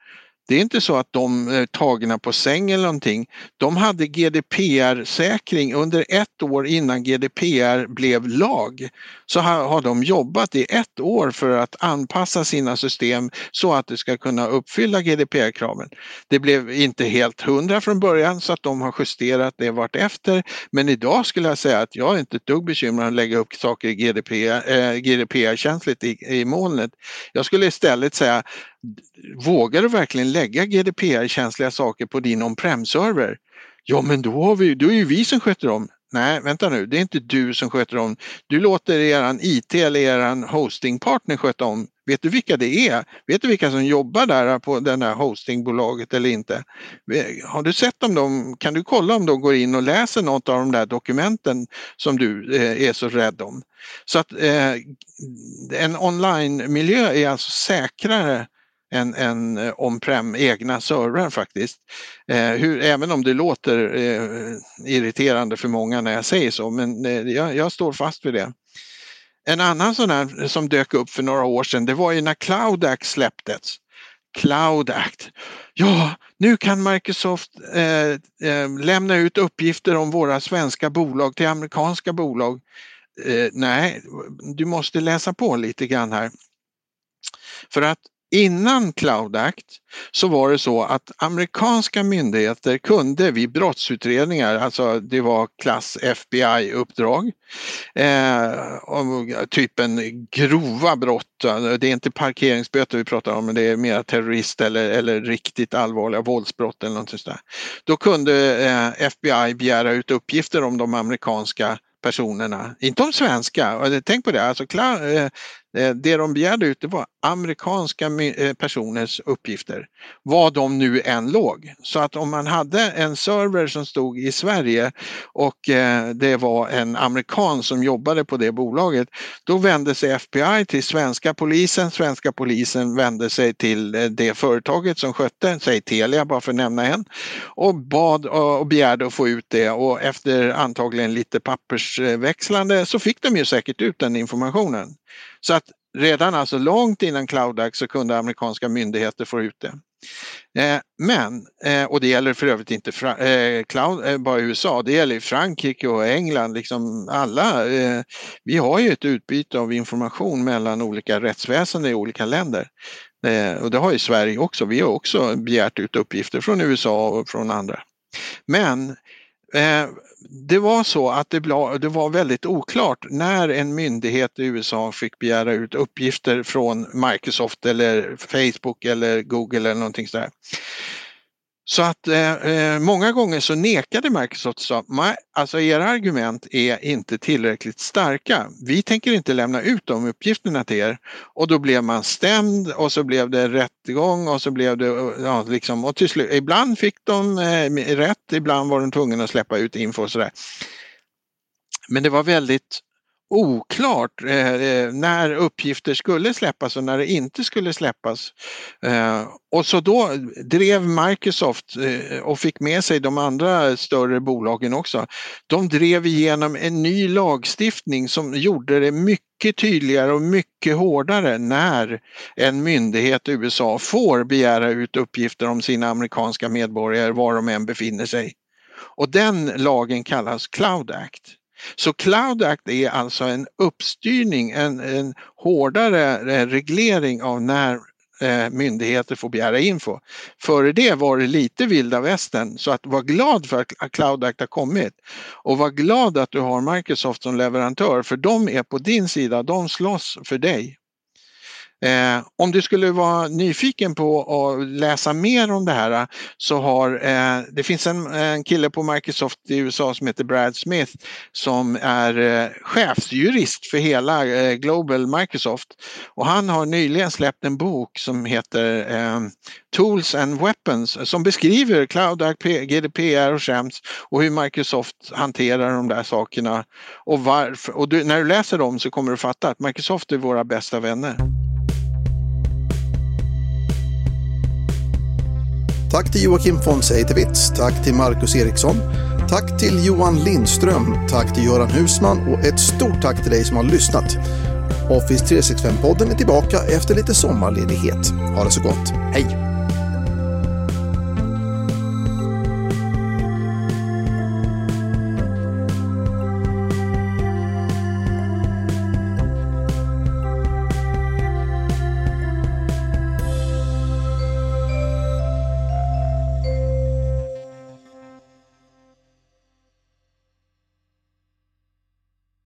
det är inte så att de är tagna på säng eller någonting. De hade GDPR-säkring under ett år innan GDPR blev lag. Så har de jobbat i ett år för att anpassa sina system så att det ska kunna uppfylla GDPR-kraven. Det blev inte helt hundra från början så att de har justerat det vart efter. Men idag skulle jag säga att jag är inte ett dugg bekymrad att lägga upp saker i GDPR, eh, GDPR-känsligt i, i molnet. Jag skulle istället säga vågar du verkligen lägga GDPR-känsliga saker på din on-prem-server? Ja, men då, har vi, då är ju vi som sköter dem. Nej, vänta nu, det är inte du som sköter om. Du låter eran IT eller eran hostingpartner sköta om. Vet du vilka det är? Vet du vilka som jobbar där på det här hostingbolaget eller inte? Har du sett om de, kan du kolla om de går in och läser något av de där dokumenten som du eh, är så rädd om? Så att eh, en online-miljö är alltså säkrare än, än eh, on-prem egna servrar faktiskt. Eh, hur, även om det låter eh, irriterande för många när jag säger så, men eh, jag, jag, står fast vid det. En annan sån här som dök upp för några år sedan, det var ju när Cloud Act släpptes. Cloud Act. Ja, nu kan Microsoft eh, eh, lämna ut uppgifter om våra svenska bolag till amerikanska bolag. Eh, nej, du måste läsa på lite grann här. För att Innan Cloud Act så var det så att amerikanska myndigheter kunde vid brottsutredningar, alltså det var klass FBI-uppdrag, eh, typen grova brott, det är inte parkeringsböter vi pratar om, men det är mer terrorist eller, eller riktigt allvarliga våldsbrott eller något sånt där. Då kunde eh, FBI begära ut uppgifter om de amerikanska personerna, inte om svenska. Tänk på det, alltså, eh, Eh, det de begärde ut det var amerikanska eh, personers uppgifter, var de nu än låg. Så att om man hade en server som stod i Sverige och eh, det var en amerikan som jobbade på det bolaget, då vände sig FBI till svenska polisen, svenska polisen vände sig till det företaget som skötte, säg Telia bara för att nämna en, och bad och begärde att få ut det och efter antagligen lite pappersväxlande så fick de ju säkert ut den informationen. Så att redan alltså långt innan Cloud Act så kunde amerikanska myndigheter få ut det. Eh, men, eh, och det gäller för övrigt inte eh, Cloud, eh, bara USA, det gäller Frankrike och England, liksom alla. Eh, vi har ju ett utbyte av information mellan olika rättsväsenden i olika länder. Eh, och det har ju Sverige också. Vi har också begärt ut uppgifter från USA och från andra. Men det var så att det, det var väldigt oklart när en myndighet i USA fick begära ut uppgifter från Microsoft eller Facebook eller Google eller någonting sådär. Så att eh, eh, många gånger så nekade Microsoft och sa alltså era argument är inte tillräckligt starka. Vi tänker inte lämna ut de uppgifterna till er. Och då blev man stämd och så blev det rättegång och så blev det, eh, ja liksom, och till slut, ibland fick de eh, rätt, ibland var de tvungna att släppa ut info och sådär. Men det var väldigt oklart eh, eh, när uppgifter skulle släppas och när det inte skulle släppas. Eh, och så då drev Microsoft eh, och fick med sig de andra större bolagen också. De drev igenom en ny lagstiftning som gjorde det mycket tydligare och mycket hårdare när en myndighet i USA får begära ut uppgifter om sina amerikanska medborgare var de än befinner sig. Och den lagen kallas Cloud Act. Så Cloud Act är alltså en uppstyrning, en, en hårdare eh, reglering av när eh, myndigheter får begära info. Före det var det lite vilda västern så att var glad för att Cloud Act har kommit och var glad att du har Microsoft som leverantör för de är på din sida, de slåss för dig. Eh, om du skulle vara nyfiken på att läsa mer om det här eh, så har eh, det finns en, en, kille på Microsoft i USA som heter Brad Smith som är eh, chefsjurist för hela eh, Global Microsoft och han har nyligen släppt en bok som heter eh, Tools and Weapons som beskriver Cloud Act, GDPR och SHAMS och hur Microsoft hanterar de där sakerna och varför. Och du, när du läser dem så kommer du fatta att Microsoft är våra bästa vänner. Tack till Joakim von Seitewitz, tack till Marcus Eriksson, tack till Johan Lindström, tack till Göran Husman och ett stort tack till dig som har lyssnat. Office 365-podden är tillbaka efter lite sommarledighet. Ha det så gott. Hej!